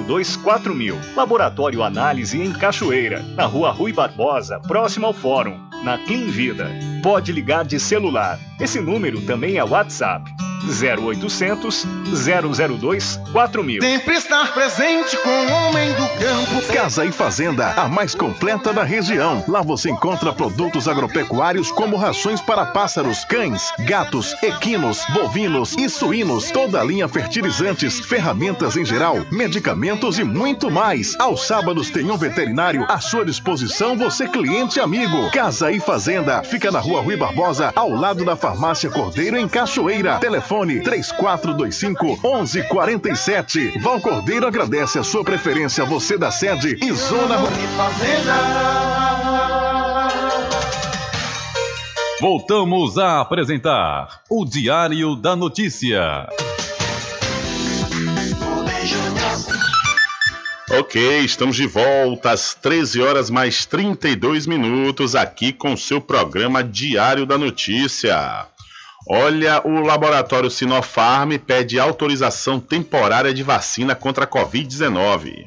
002 4000. Laboratório Análise em Cachoeira, na Rua Rui Barbosa, próximo ao Fórum, na Clean Vida. Pode ligar de celular. Esse número também é WhatsApp. 0800 002 4000.
Sempre estar presente com o homem do campo.
Casa e Fazenda, a mais completa da região. Lá você encontra produtos agropecuários como rações para pássaros, cães, gatos, equinos, bovinos e suínos, toda a linha fertilizantes, ferramentas em geral, medicamentos e muito mais. Aos sábados tem um veterinário à sua disposição, você cliente amigo. Casa e Fazenda, fica na rua Rui Barbosa, ao lado da farmácia Cordeiro em Cachoeira. Telefone 3425 1147. Val Cordeiro agradece a sua preferência, você da sede e Zona
Voltamos a apresentar o Diário da Notícia.
Ok, estamos de volta às 13 horas mais 32 minutos aqui com seu programa Diário da Notícia. Olha, o laboratório Sinopharm pede autorização temporária de vacina contra a Covid-19.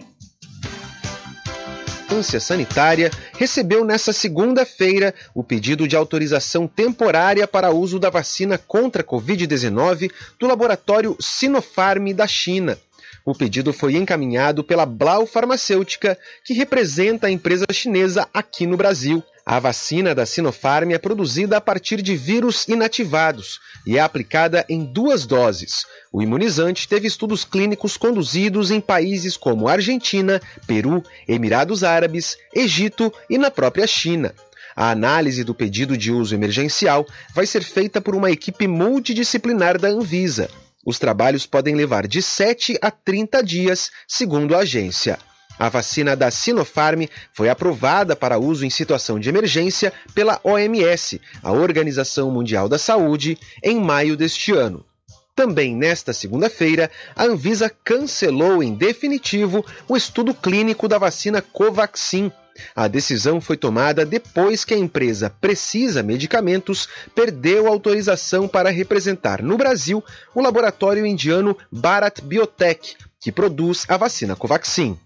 Vigilância Sanitária recebeu nesta segunda-feira o pedido de autorização temporária para uso da vacina contra a Covid-19 do laboratório Sinopharm da China. O pedido foi encaminhado pela Blau Farmacêutica, que representa a empresa chinesa aqui no Brasil. A vacina da Sinopharm é produzida a partir de vírus inativados e é aplicada em duas doses. O imunizante teve estudos clínicos conduzidos em países como Argentina, Peru, Emirados Árabes, Egito e na própria China. A análise do pedido de uso emergencial vai ser feita por uma equipe multidisciplinar da Anvisa. Os trabalhos podem levar de 7 a 30 dias, segundo a agência. A vacina da Sinopharm foi aprovada para uso em situação de emergência pela OMS, a Organização Mundial da Saúde, em maio deste ano. Também nesta segunda-feira, a Anvisa cancelou em definitivo o estudo clínico da vacina Covaxin, a decisão foi tomada depois que a empresa Precisa Medicamentos perdeu autorização para representar no Brasil o laboratório indiano Bharat Biotech, que produz a vacina Covaxin.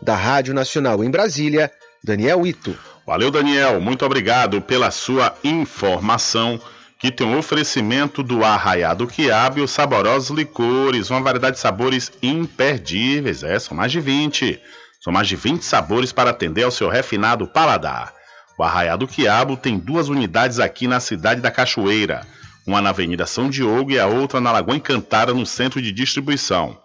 Da Rádio Nacional em Brasília, Daniel Ito.
Valeu, Daniel. Muito obrigado pela sua informação. Que tem um oferecimento do Arraiado Quiabo e os saborosos licores, uma variedade de sabores imperdíveis. É, são mais de 20. São mais de 20 sabores para atender ao seu refinado paladar. O Arraial do Quiabo tem duas unidades aqui na cidade da Cachoeira, uma na Avenida São Diogo e a outra na Lagoa Encantada, no centro de distribuição.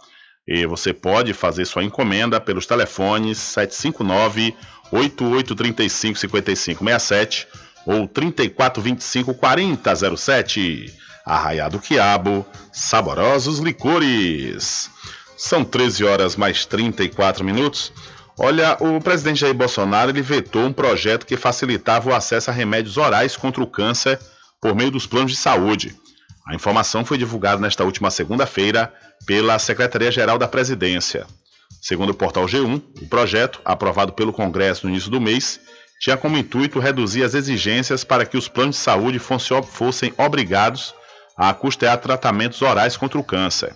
E você pode fazer sua encomenda pelos telefones 759 8835 5567 ou 3425 4007. Arraial do Quiabo, saborosos licores. São 13 horas mais 34 minutos. Olha, o presidente Jair Bolsonaro ele vetou um projeto que facilitava o acesso a remédios orais contra o câncer por meio dos planos de saúde. A informação foi divulgada nesta última segunda-feira pela Secretaria-Geral da Presidência. Segundo o portal G1, o projeto, aprovado pelo Congresso no início do mês, tinha como intuito reduzir as exigências para que os planos de saúde fossem obrigados a custear tratamentos orais contra o câncer.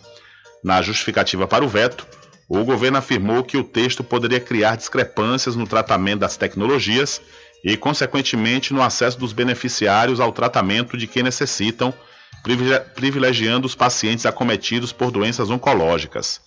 Na justificativa para o veto, o governo afirmou que o texto poderia criar discrepâncias no tratamento das tecnologias e, consequentemente, no acesso dos beneficiários ao tratamento de quem necessitam, privilegiando os pacientes acometidos por doenças oncológicas.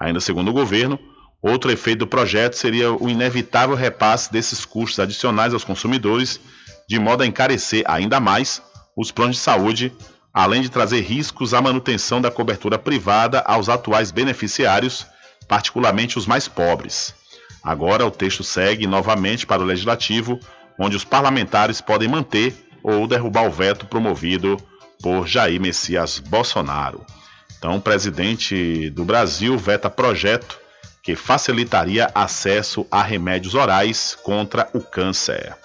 Ainda segundo o governo, outro efeito do projeto seria o inevitável repasse desses custos adicionais aos consumidores, de modo a encarecer ainda mais os planos de saúde além de trazer riscos à manutenção da cobertura privada aos atuais beneficiários, particularmente os mais pobres. Agora o texto segue novamente para o Legislativo, onde os parlamentares podem manter ou derrubar o veto promovido por Jair Messias Bolsonaro. Então, o presidente do Brasil veta projeto que facilitaria acesso a remédios orais contra o câncer.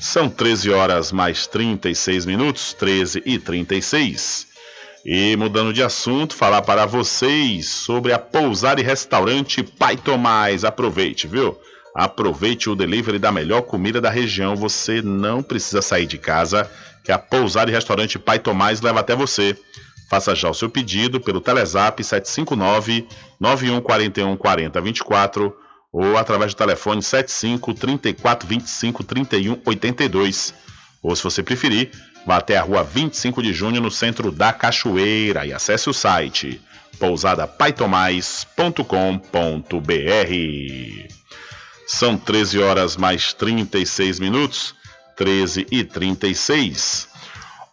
São 13 horas mais 36 minutos, 13 e 36. E mudando de assunto, falar para vocês sobre a pousada e restaurante Pai Tomás. Aproveite, viu? Aproveite o delivery da melhor comida da região. Você não precisa sair de casa, que a pousada e restaurante Pai Tomás leva até você. Faça já o seu pedido pelo Telezap 759 9141 4024 ou através do telefone 75 34 25 31 82. Ou se você preferir, vá até a rua 25 de junho no centro da Cachoeira e acesse o site pousadapaitomais.com.br. São 13 horas mais 36 minutos, 13 e 36.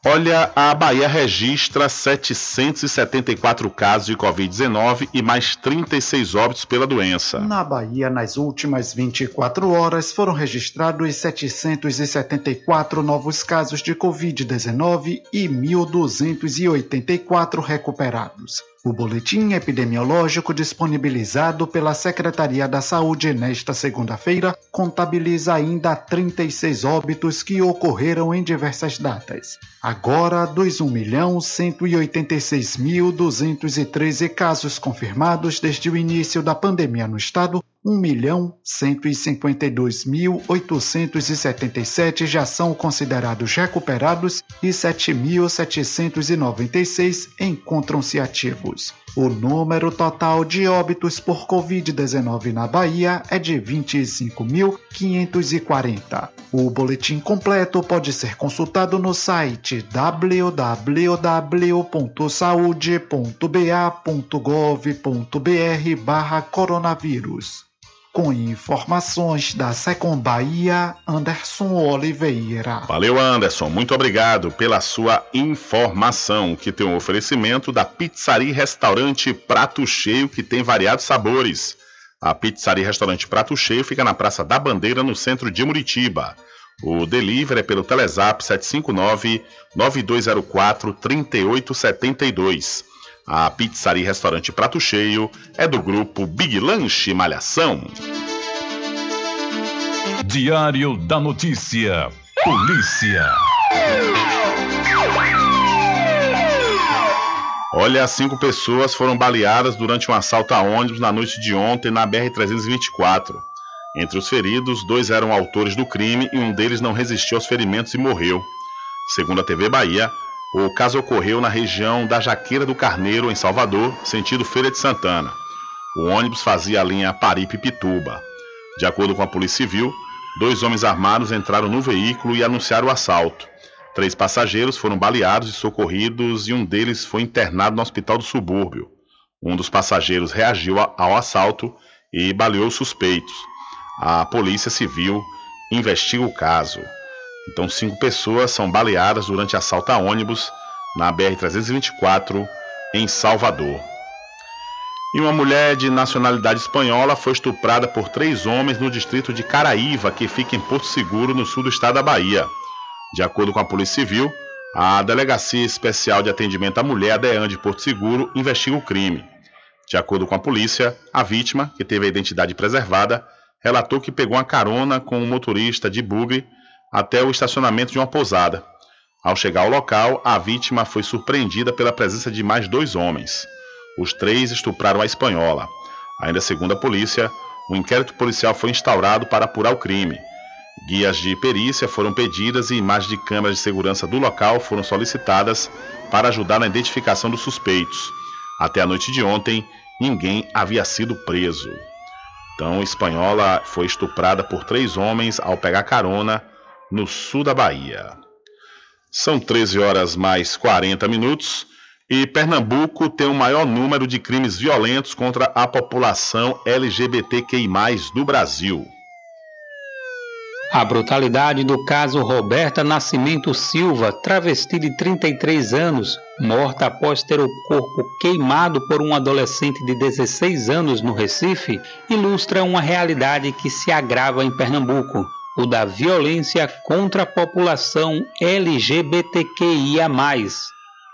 Olha, a Bahia registra 774 casos de Covid-19 e mais 36 óbitos pela doença.
Na Bahia, nas últimas 24 horas, foram registrados 774 novos casos de Covid-19 e 1.284 recuperados. O boletim epidemiológico disponibilizado pela Secretaria da Saúde nesta segunda-feira contabiliza ainda 36 óbitos que ocorreram em diversas datas. Agora, dos 1.186.213 casos confirmados desde o início da pandemia no estado, 1.152.877 já são considerados recuperados e 7.796 encontram-se ativos. O número total de óbitos por Covid-19 na Bahia é de 25.540. O boletim completo pode ser consultado no site www.saude.ba.gov.br coronavírus. Com informações da Secom Bahia, Anderson Oliveira.
Valeu, Anderson. Muito obrigado pela sua informação, que tem um oferecimento da Pizzaria Restaurante Prato Cheio, que tem variados sabores. A Pizzaria Restaurante Prato Cheio fica na Praça da Bandeira, no centro de Muritiba. O delivery é pelo Telezap 759-9204-3872. A Pizzaria e Restaurante Prato Cheio é do grupo Big Lanche Malhação.
Diário da Notícia. Polícia.
Olha, cinco pessoas foram baleadas durante um assalto a ônibus na noite de ontem na BR-324. Entre os feridos, dois eram autores do crime e um deles não resistiu aos ferimentos e morreu. Segundo a TV Bahia, o caso ocorreu na região da Jaqueira do Carneiro, em Salvador, sentido Feira de Santana. O ônibus fazia a linha Paripe-Pituba. De acordo com a Polícia Civil, dois homens armados entraram no veículo e anunciaram o assalto. Três passageiros foram baleados e socorridos e um deles foi internado no hospital do subúrbio. Um dos passageiros reagiu ao assalto e baleou os suspeitos. A Polícia Civil investiga o caso. Então, cinco pessoas são baleadas durante assalto a ônibus na BR-324 em Salvador. E uma mulher de nacionalidade espanhola foi estuprada por três homens no distrito de Caraíva, que fica em Porto Seguro, no sul do estado da Bahia. De acordo com a Polícia Civil, a Delegacia Especial de Atendimento à Mulher, a de Porto Seguro, investiga o crime. De acordo com a polícia, a vítima, que teve a identidade preservada, relatou que pegou uma carona com um motorista de bugre até o estacionamento de uma pousada. Ao chegar ao local, a vítima foi surpreendida pela presença de mais dois homens. Os três estupraram a espanhola. Ainda segundo a polícia, um inquérito policial foi instaurado para apurar o crime. Guias de perícia foram pedidas e imagens de câmeras de segurança do local foram solicitadas para ajudar na identificação dos suspeitos. Até a noite de ontem, ninguém havia sido preso. Então, a espanhola foi estuprada por três homens ao pegar carona no sul da Bahia. São 13 horas mais 40 minutos e Pernambuco tem o maior número de crimes violentos contra a população LGBTQI, do Brasil.
A brutalidade do caso Roberta Nascimento Silva, travesti de 33 anos, morta após ter o corpo queimado por um adolescente de 16 anos no Recife, ilustra uma realidade que se agrava em Pernambuco o da violência contra a população LGBTQIA.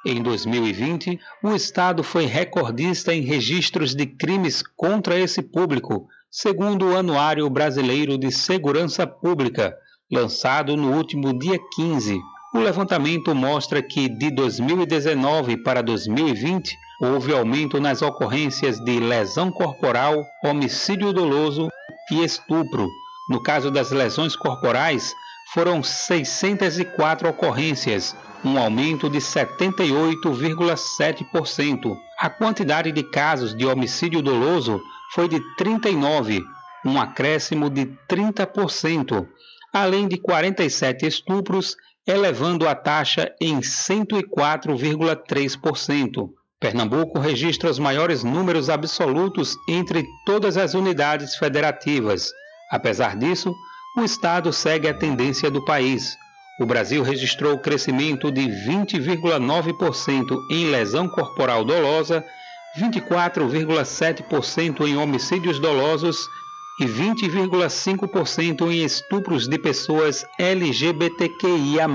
Em 2020, o Estado foi recordista em registros de crimes contra esse público, segundo o Anuário Brasileiro de Segurança Pública, lançado no último dia 15. O levantamento mostra que de 2019 para 2020 houve aumento nas ocorrências de lesão corporal, homicídio doloso e estupro, no caso das lesões corporais, foram 604 ocorrências, um aumento de 78,7%. A quantidade de casos de homicídio doloso foi de 39, um acréscimo de 30%, além de 47 estupros, elevando a taxa em 104,3%. Pernambuco registra os maiores números absolutos entre todas as unidades federativas. Apesar disso, o Estado segue a tendência do país. O Brasil registrou crescimento de 20,9% em lesão corporal dolosa, 24,7% em homicídios dolosos e 20,5% em estupros de pessoas LGBTQIA.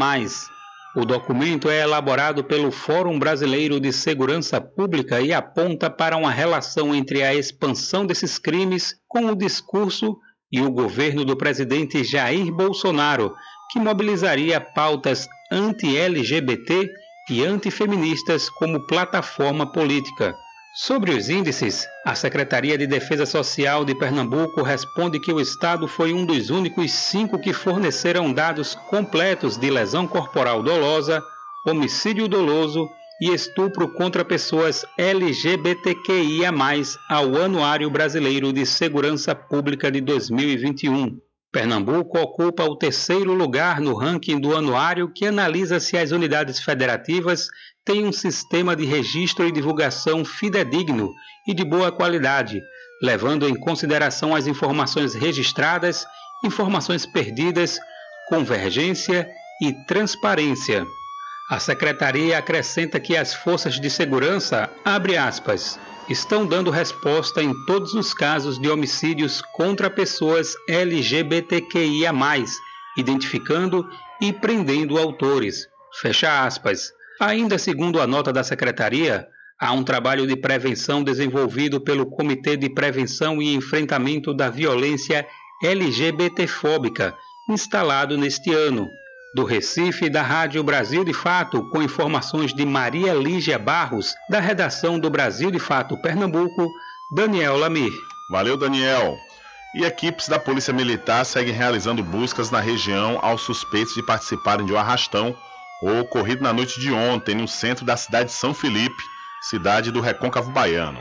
O documento é elaborado pelo Fórum Brasileiro de Segurança Pública e aponta para uma relação entre a expansão desses crimes com o discurso e o governo do presidente Jair Bolsonaro, que mobilizaria pautas anti-LGBT e antifeministas como plataforma política. Sobre os índices, a Secretaria de Defesa Social de Pernambuco responde que o Estado foi um dos únicos cinco que forneceram dados completos de lesão corporal dolosa, homicídio doloso e estupro contra pessoas LGBTQIA, ao Anuário Brasileiro de Segurança Pública de 2021. Pernambuco ocupa o terceiro lugar no ranking do anuário que analisa se as unidades federativas têm um sistema de registro e divulgação fidedigno e de boa qualidade, levando em consideração as informações registradas, informações perdidas, convergência e transparência. A secretaria acrescenta que as forças de segurança, aspas, estão dando resposta em todos os casos de homicídios contra pessoas LGBTQIA+, identificando e prendendo autores. Fecha aspas. Ainda segundo a nota da secretaria, há um trabalho de prevenção desenvolvido pelo Comitê de Prevenção e Enfrentamento da Violência LGBTfóbica, instalado neste ano, do Recife, da Rádio Brasil de Fato, com informações de Maria Lígia Barros, da redação do Brasil de Fato Pernambuco, Daniel Lamir.
Valeu, Daniel. E equipes da Polícia Militar seguem realizando buscas na região aos suspeitos de participarem de um arrastão ocorrido na noite de ontem no centro da cidade de São Felipe, cidade do Recôncavo Baiano.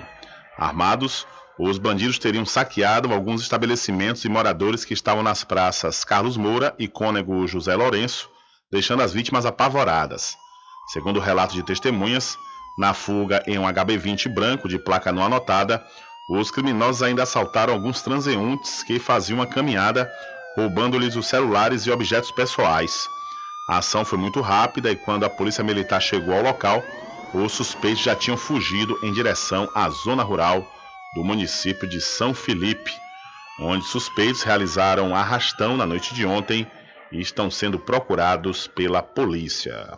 Armados, os bandidos teriam saqueado alguns estabelecimentos e moradores que estavam nas praças Carlos Moura e Cônego José Lourenço, deixando as vítimas apavoradas. Segundo relato de testemunhas, na fuga em um HB20 branco de placa não anotada, os criminosos ainda assaltaram alguns transeuntes que faziam uma caminhada, roubando-lhes os celulares e objetos pessoais. A ação foi muito rápida e quando a polícia militar chegou ao local, os suspeitos já tinham fugido em direção à zona rural do município de São Felipe, onde suspeitos realizaram arrastão na noite de ontem e estão sendo procurados pela polícia.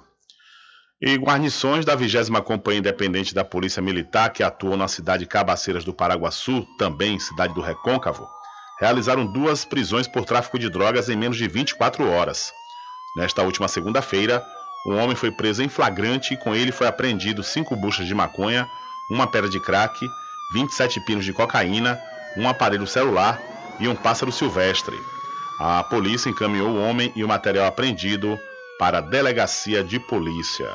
E guarnições da 20 Companhia Independente da Polícia Militar, que atuam na cidade de Cabaceiras do Paraguaçu, também cidade do Recôncavo, realizaram duas prisões por tráfico de drogas em menos de 24 horas. Nesta última segunda-feira, um homem foi preso em flagrante e com ele foi apreendido cinco buchas de maconha, uma pedra de crack 27 pinos de cocaína, um aparelho celular e um pássaro silvestre. A polícia encaminhou o homem e o material apreendido para a delegacia de polícia.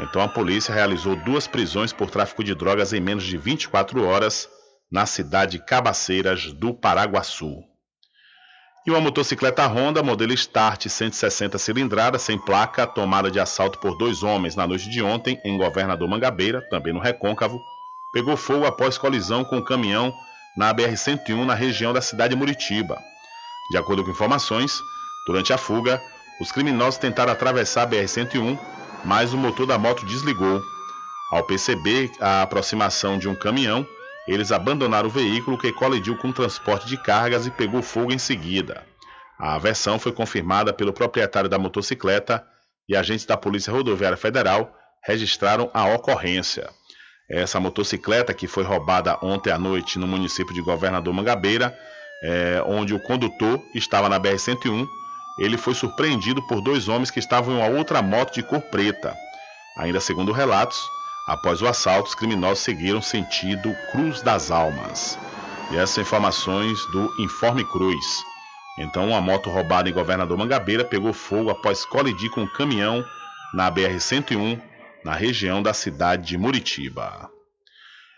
Então a polícia realizou duas prisões por tráfico de drogas em menos de 24 horas na cidade de Cabaceiras do Paraguaçu. E uma motocicleta Honda modelo Start 160 cilindrada sem placa, tomada de assalto por dois homens na noite de ontem em Governador Mangabeira, também no Recôncavo, pegou fogo após colisão com um caminhão na BR-101 na região da cidade de Muritiba. De acordo com informações, durante a fuga, os criminosos tentaram atravessar a BR-101, mas o motor da moto desligou. Ao perceber a aproximação de um caminhão, eles abandonaram o veículo que colidiu com o transporte de cargas e pegou fogo em seguida. A versão foi confirmada pelo proprietário da motocicleta e agentes da Polícia Rodoviária Federal registraram a ocorrência. Essa motocicleta que foi roubada ontem à noite no município de Governador Mangabeira, é, onde o condutor estava na BR-101, ele foi surpreendido por dois homens que estavam em uma outra moto de cor preta. Ainda segundo relatos, após o assalto, os criminosos seguiram sentido Cruz das Almas. E essas informações do Informe Cruz. Então, uma moto roubada em Governador Mangabeira pegou fogo após colidir com um caminhão na BR-101 na região da cidade de Muritiba.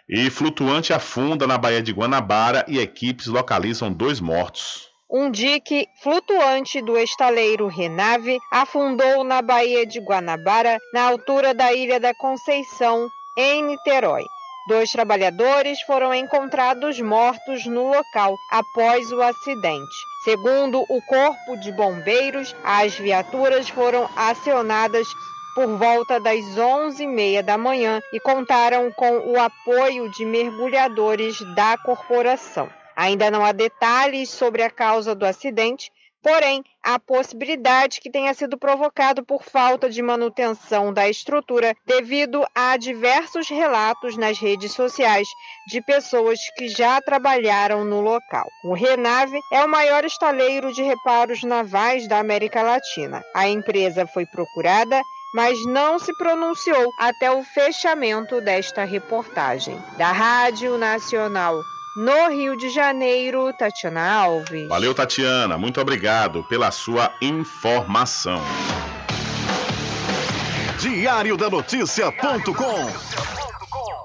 E flutuante afunda na Baía de Guanabara e equipes localizam dois mortos.
Um dique flutuante do estaleiro Renave afundou na Baía de Guanabara, na altura da Ilha da Conceição, em Niterói. Dois trabalhadores foram encontrados mortos no local após o acidente. Segundo o Corpo de Bombeiros, as viaturas foram acionadas por volta das 11h30 da manhã e contaram com o apoio de mergulhadores da corporação. Ainda não há detalhes sobre a causa do acidente, porém, há possibilidade que tenha sido provocado por falta de manutenção da estrutura devido a diversos relatos nas redes sociais de pessoas que já trabalharam no local. O Renave é o maior estaleiro de reparos navais da América Latina. A empresa foi procurada mas não se pronunciou até o fechamento desta reportagem. Da Rádio Nacional no Rio de Janeiro, Tatiana Alves.
Valeu, Tatiana. Muito obrigado pela sua informação.
Diário da Notícia.com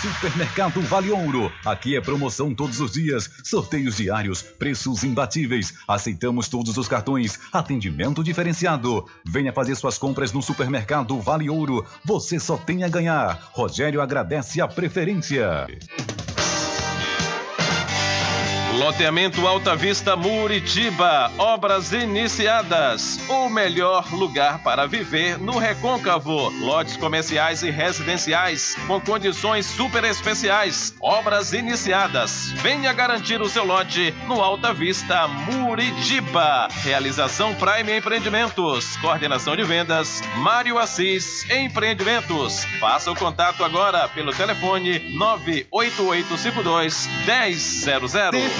Supermercado Vale Ouro. Aqui é promoção todos os dias, sorteios diários, preços imbatíveis. Aceitamos todos os cartões, atendimento diferenciado. Venha fazer suas compras no Supermercado Vale Ouro. Você só tem a ganhar. Rogério agradece a preferência.
Loteamento Alta Vista Muritiba. Obras iniciadas. O melhor lugar para viver no Recôncavo. Lotes comerciais e residenciais com condições super especiais. Obras iniciadas. Venha garantir o seu lote no Alta Vista Muritiba. Realização Prime Empreendimentos. Coordenação de vendas Mário Assis Empreendimentos. Faça o contato agora pelo telefone 98852 1000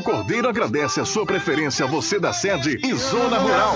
Cordeiro agradece a sua preferência, você da sede e Zona Rural.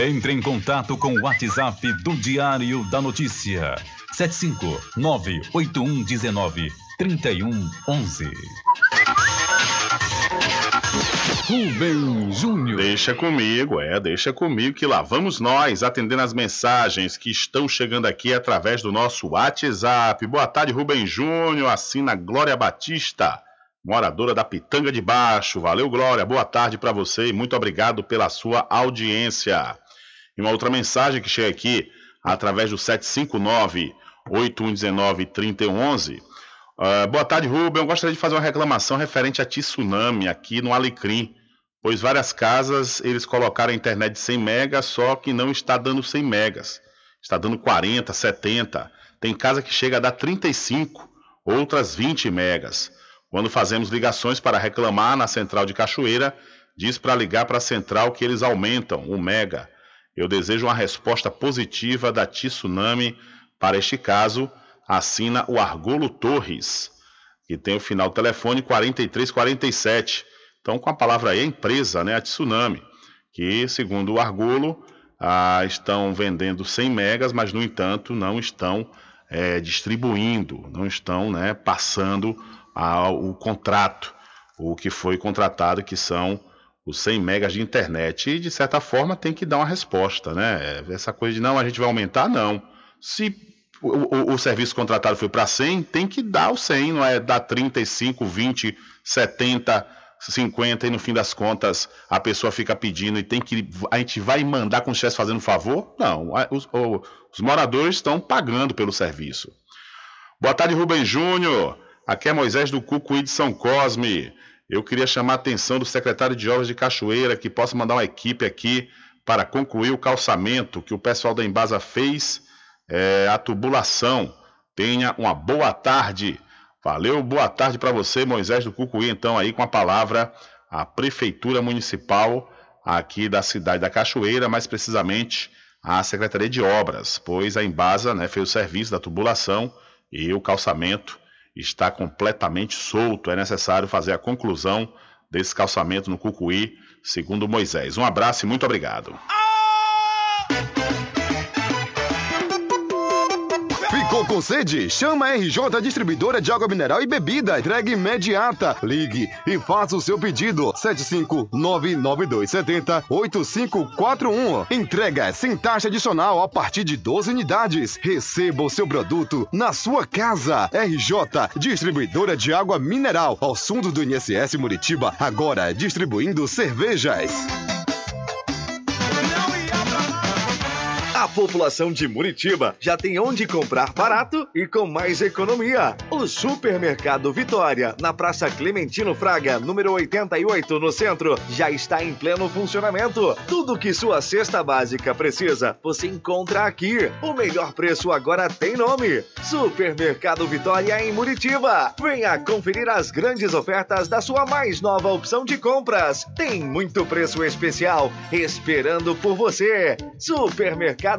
Entre em contato com o WhatsApp do Diário da Notícia. 759-8119-3111. Rubem Júnior.
Deixa comigo, é, deixa comigo que lá vamos nós atendendo as mensagens que estão chegando aqui através do nosso WhatsApp. Boa tarde, Rubem Júnior. Assina Glória Batista, moradora da Pitanga de Baixo. Valeu, Glória. Boa tarde para você e muito obrigado pela sua audiência. E uma outra mensagem que chega aqui através do 759-8119-3011. Uh, boa tarde, Rubem. Eu gostaria de fazer uma reclamação referente a tsunami aqui no Alecrim, pois várias casas eles colocaram a internet de 100 megas, só que não está dando 100 megas. Está dando 40, 70. Tem casa que chega a dar 35, outras 20 megas. Quando fazemos ligações para reclamar na central de Cachoeira, diz para ligar para a central que eles aumentam o mega. Eu desejo uma resposta positiva da Tsunami para este caso. Assina o Argolo Torres, que tem o final telefone 4347. Então, com a palavra aí, a empresa, né, a Tsunami, que, segundo o Argolo, ah, estão vendendo 100 megas, mas, no entanto, não estão é, distribuindo, não estão né, passando ao, o contrato, o que foi contratado, que são os 100 megas de internet. E, de certa forma, tem que dar uma resposta, né? Essa coisa de não, a gente vai aumentar, não. Se o, o, o serviço contratado foi para 100, tem que dar o 100, não é dar 35, 20, 70, 50 e no fim das contas a pessoa fica pedindo e tem que. A gente vai mandar como se estivesse fazendo favor? Não. Os, os moradores estão pagando pelo serviço. Boa tarde, Rubem Júnior. Aqui é Moisés do Cucuí de São Cosme. Eu queria chamar a atenção do secretário de Obras de Cachoeira que possa mandar uma equipe aqui para concluir o calçamento que o pessoal da Embasa fez, é, a tubulação. Tenha uma boa tarde. Valeu, boa tarde para você, Moisés do Cucuí, então aí com a palavra a Prefeitura Municipal aqui da cidade da Cachoeira, mais precisamente a Secretaria de Obras, pois a Embasa né, fez o serviço da tubulação e o calçamento está completamente solto. É necessário fazer a conclusão desse calçamento no Cucuí, segundo Moisés. Um abraço e muito obrigado.
Ficou com sede? Chama a RJ Distribuidora de Água Mineral e Bebida. Entrega imediata. Ligue e faça o seu pedido. 75992708541. Entrega sem taxa adicional a partir de 12 unidades. Receba o seu produto na sua casa. RJ Distribuidora de Água Mineral. Ao fundo do INSS Muritiba. Agora distribuindo cervejas.
A população de Muritiba já tem onde comprar barato e com mais economia. O Supermercado Vitória, na Praça Clementino Fraga, número 88, no centro, já está em pleno funcionamento. Tudo que sua cesta básica precisa, você encontra aqui. O melhor preço agora tem nome: Supermercado Vitória em Muritiba. Venha conferir as grandes ofertas da sua mais nova opção de compras. Tem muito preço especial esperando por você. Supermercado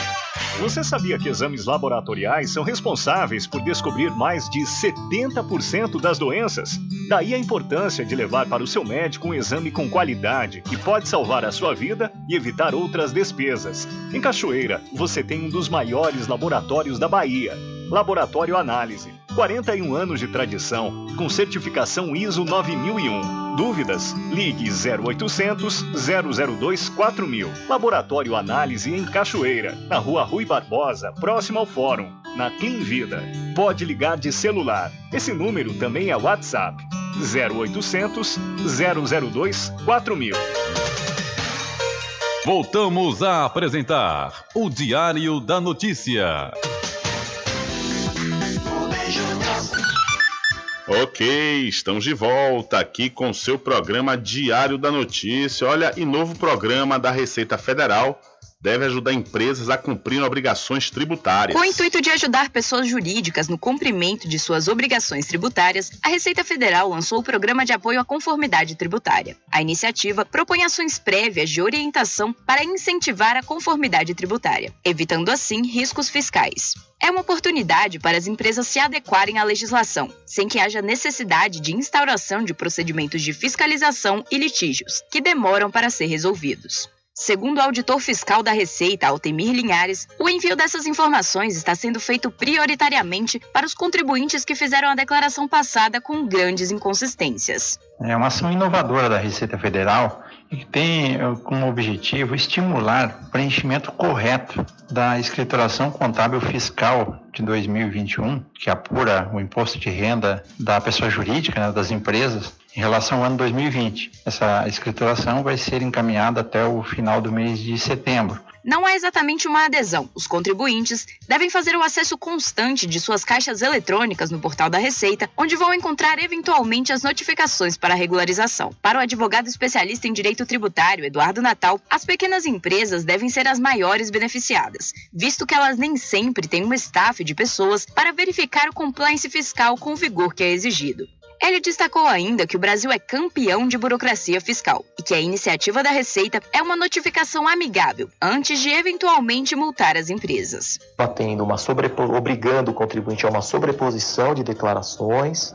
Você sabia que exames laboratoriais são responsáveis por descobrir mais de 70% das doenças? Daí a importância de levar para o seu médico um exame com qualidade que pode salvar a sua vida e evitar outras despesas. Em Cachoeira, você tem um dos maiores laboratórios da Bahia. Laboratório Análise. 41 anos de tradição, com certificação ISO 9001. Dúvidas? Ligue 0800 002 4000. Laboratório Análise em Cachoeira, na Rua Rui Barbosa, próximo ao Fórum, na Clean Vida. Pode ligar de celular. Esse número também é WhatsApp. 0800 002 4000.
Voltamos a apresentar o Diário da Notícia.
Ok, estamos de volta aqui com seu programa Diário da Notícia. Olha, e novo programa da Receita Federal deve ajudar empresas a cumprir obrigações tributárias.
Com o intuito de ajudar pessoas jurídicas no cumprimento de suas obrigações tributárias, a Receita Federal lançou o Programa de Apoio à Conformidade Tributária. A iniciativa propõe ações prévias de orientação para incentivar a conformidade tributária, evitando assim riscos fiscais. É uma oportunidade para as empresas se adequarem à legislação, sem que haja necessidade de instauração de procedimentos de fiscalização e litígios, que demoram para ser resolvidos. Segundo o auditor fiscal da Receita, Altemir Linhares, o envio dessas informações está sendo feito prioritariamente para os contribuintes que fizeram a declaração passada com grandes inconsistências.
É uma ação inovadora da Receita Federal que tem eh, como objetivo estimular o preenchimento correto da escrituração contábil fiscal de 2021, que apura o imposto de renda da pessoa jurídica, né, das empresas, em relação ao ano 2020. Essa escrituração vai ser encaminhada até o final do mês de setembro.
Não é exatamente uma adesão. Os contribuintes devem fazer o acesso constante de suas caixas eletrônicas no portal da Receita, onde vão encontrar eventualmente as notificações para regularização. Para o advogado especialista em direito tributário, Eduardo Natal, as pequenas empresas devem ser as maiores beneficiadas, visto que elas nem sempre têm um staff de pessoas para verificar o compliance fiscal com o vigor que é exigido. Ele destacou ainda que o Brasil é campeão de burocracia fiscal e que a iniciativa da Receita é uma notificação amigável antes de eventualmente multar as empresas.
Tendo uma sobrepo... obrigando o contribuinte a uma sobreposição de declarações,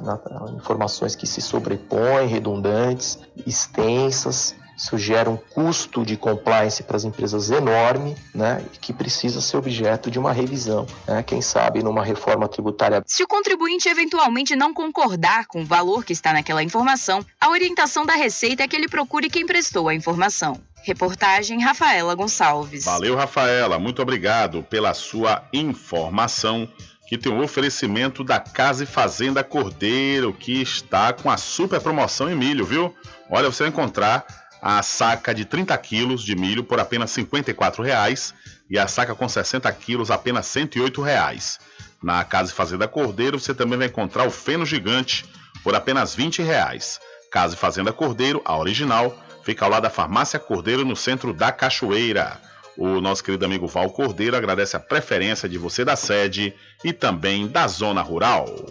informações que se sobrepõem, redundantes, extensas, isso gera um custo de compliance para as empresas enorme, né, que precisa ser objeto de uma revisão, né, quem sabe numa reforma tributária.
Se o contribuinte eventualmente não concordar com o valor que está naquela informação, a orientação da Receita é que ele procure quem prestou a informação. Reportagem Rafaela Gonçalves.
Valeu, Rafaela. Muito obrigado pela sua informação. Que tem o um oferecimento da Casa e Fazenda Cordeiro, que está com a super promoção em milho, viu? Olha, você vai encontrar a saca de 30 quilos de milho por apenas R$ 54,00 e a saca com 60 quilos apenas R$ 108,00. Na Casa e Fazenda Cordeiro você também vai encontrar o feno gigante por apenas R$ 20,00. Casa e Fazenda Cordeiro, a original, Fica ao lado da Farmácia Cordeiro, no centro da Cachoeira. O nosso querido amigo Val Cordeiro agradece a preferência de você da sede e também da zona rural.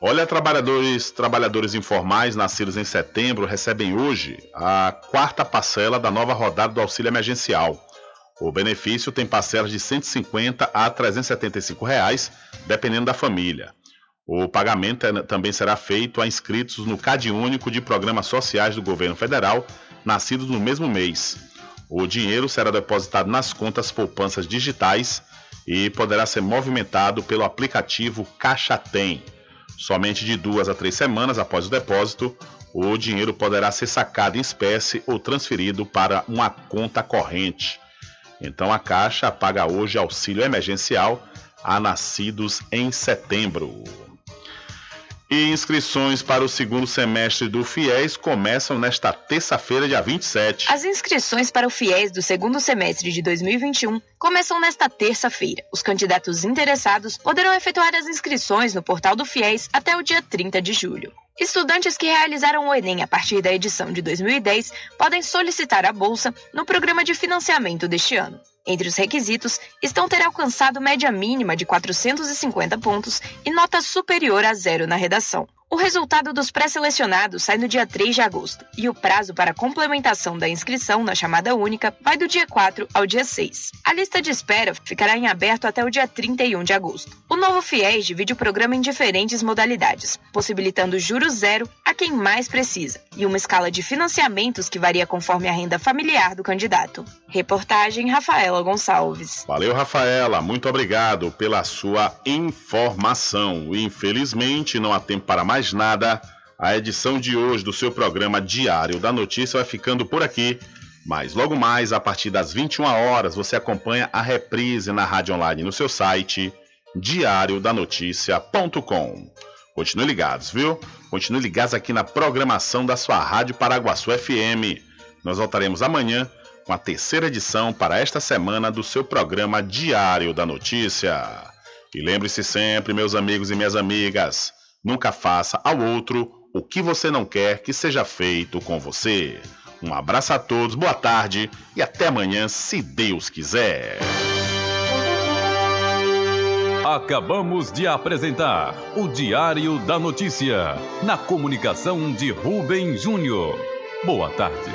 Olha, trabalhadores, trabalhadores informais nascidos em setembro recebem hoje a quarta parcela da nova rodada do auxílio emergencial. O benefício tem parcelas de R$ 150 a 375 reais, dependendo da família. O pagamento é- também será feito a inscritos no CAD Único de Programas Sociais do Governo Federal, nascidos no mesmo mês. O dinheiro será depositado nas contas poupanças digitais e poderá ser movimentado pelo aplicativo Caixa Tem. Somente de duas a três semanas após o depósito, o dinheiro poderá ser sacado em espécie ou transferido para uma conta corrente. Então a Caixa paga hoje auxílio emergencial a nascidos em setembro. E inscrições para o segundo semestre do FIES começam nesta terça-feira, dia 27.
As inscrições para o FIES do segundo semestre de 2021 começam nesta terça-feira. Os candidatos interessados poderão efetuar as inscrições no portal do FIES até o dia 30 de julho. Estudantes que realizaram o Enem a partir da edição de 2010 podem solicitar a bolsa no programa de financiamento deste ano. Entre os requisitos estão ter alcançado média mínima de 450 pontos e nota superior a zero na redação. O resultado dos pré-selecionados sai no dia 3 de agosto e o prazo para complementação da inscrição na chamada única vai do dia 4 ao dia 6. A lista de espera ficará em aberto até o dia 31 de agosto. O novo FIES divide o programa em diferentes modalidades, possibilitando juros zero a quem mais precisa e uma escala de financiamentos que varia conforme a renda familiar do candidato. Reportagem Rafaela Gonçalves.
Valeu, Rafaela. Muito obrigado pela sua informação. Infelizmente, não há tempo para mais nada. A edição de hoje do seu programa Diário da Notícia vai ficando por aqui. Mas logo mais, a partir das 21 horas, você acompanha a reprise na rádio online no seu site diariodanoticia.com. Continue ligados, viu? Continue ligados aqui na programação da sua Rádio Paraguaçu FM. Nós voltaremos amanhã com a terceira edição para esta semana do seu programa Diário da Notícia. E lembre-se sempre, meus amigos e minhas amigas, nunca faça ao outro o que você não quer que seja feito com você. Um abraço a todos, boa tarde e até amanhã, se Deus quiser.
Acabamos de apresentar o Diário da Notícia, na comunicação de Rubem Júnior. Boa tarde.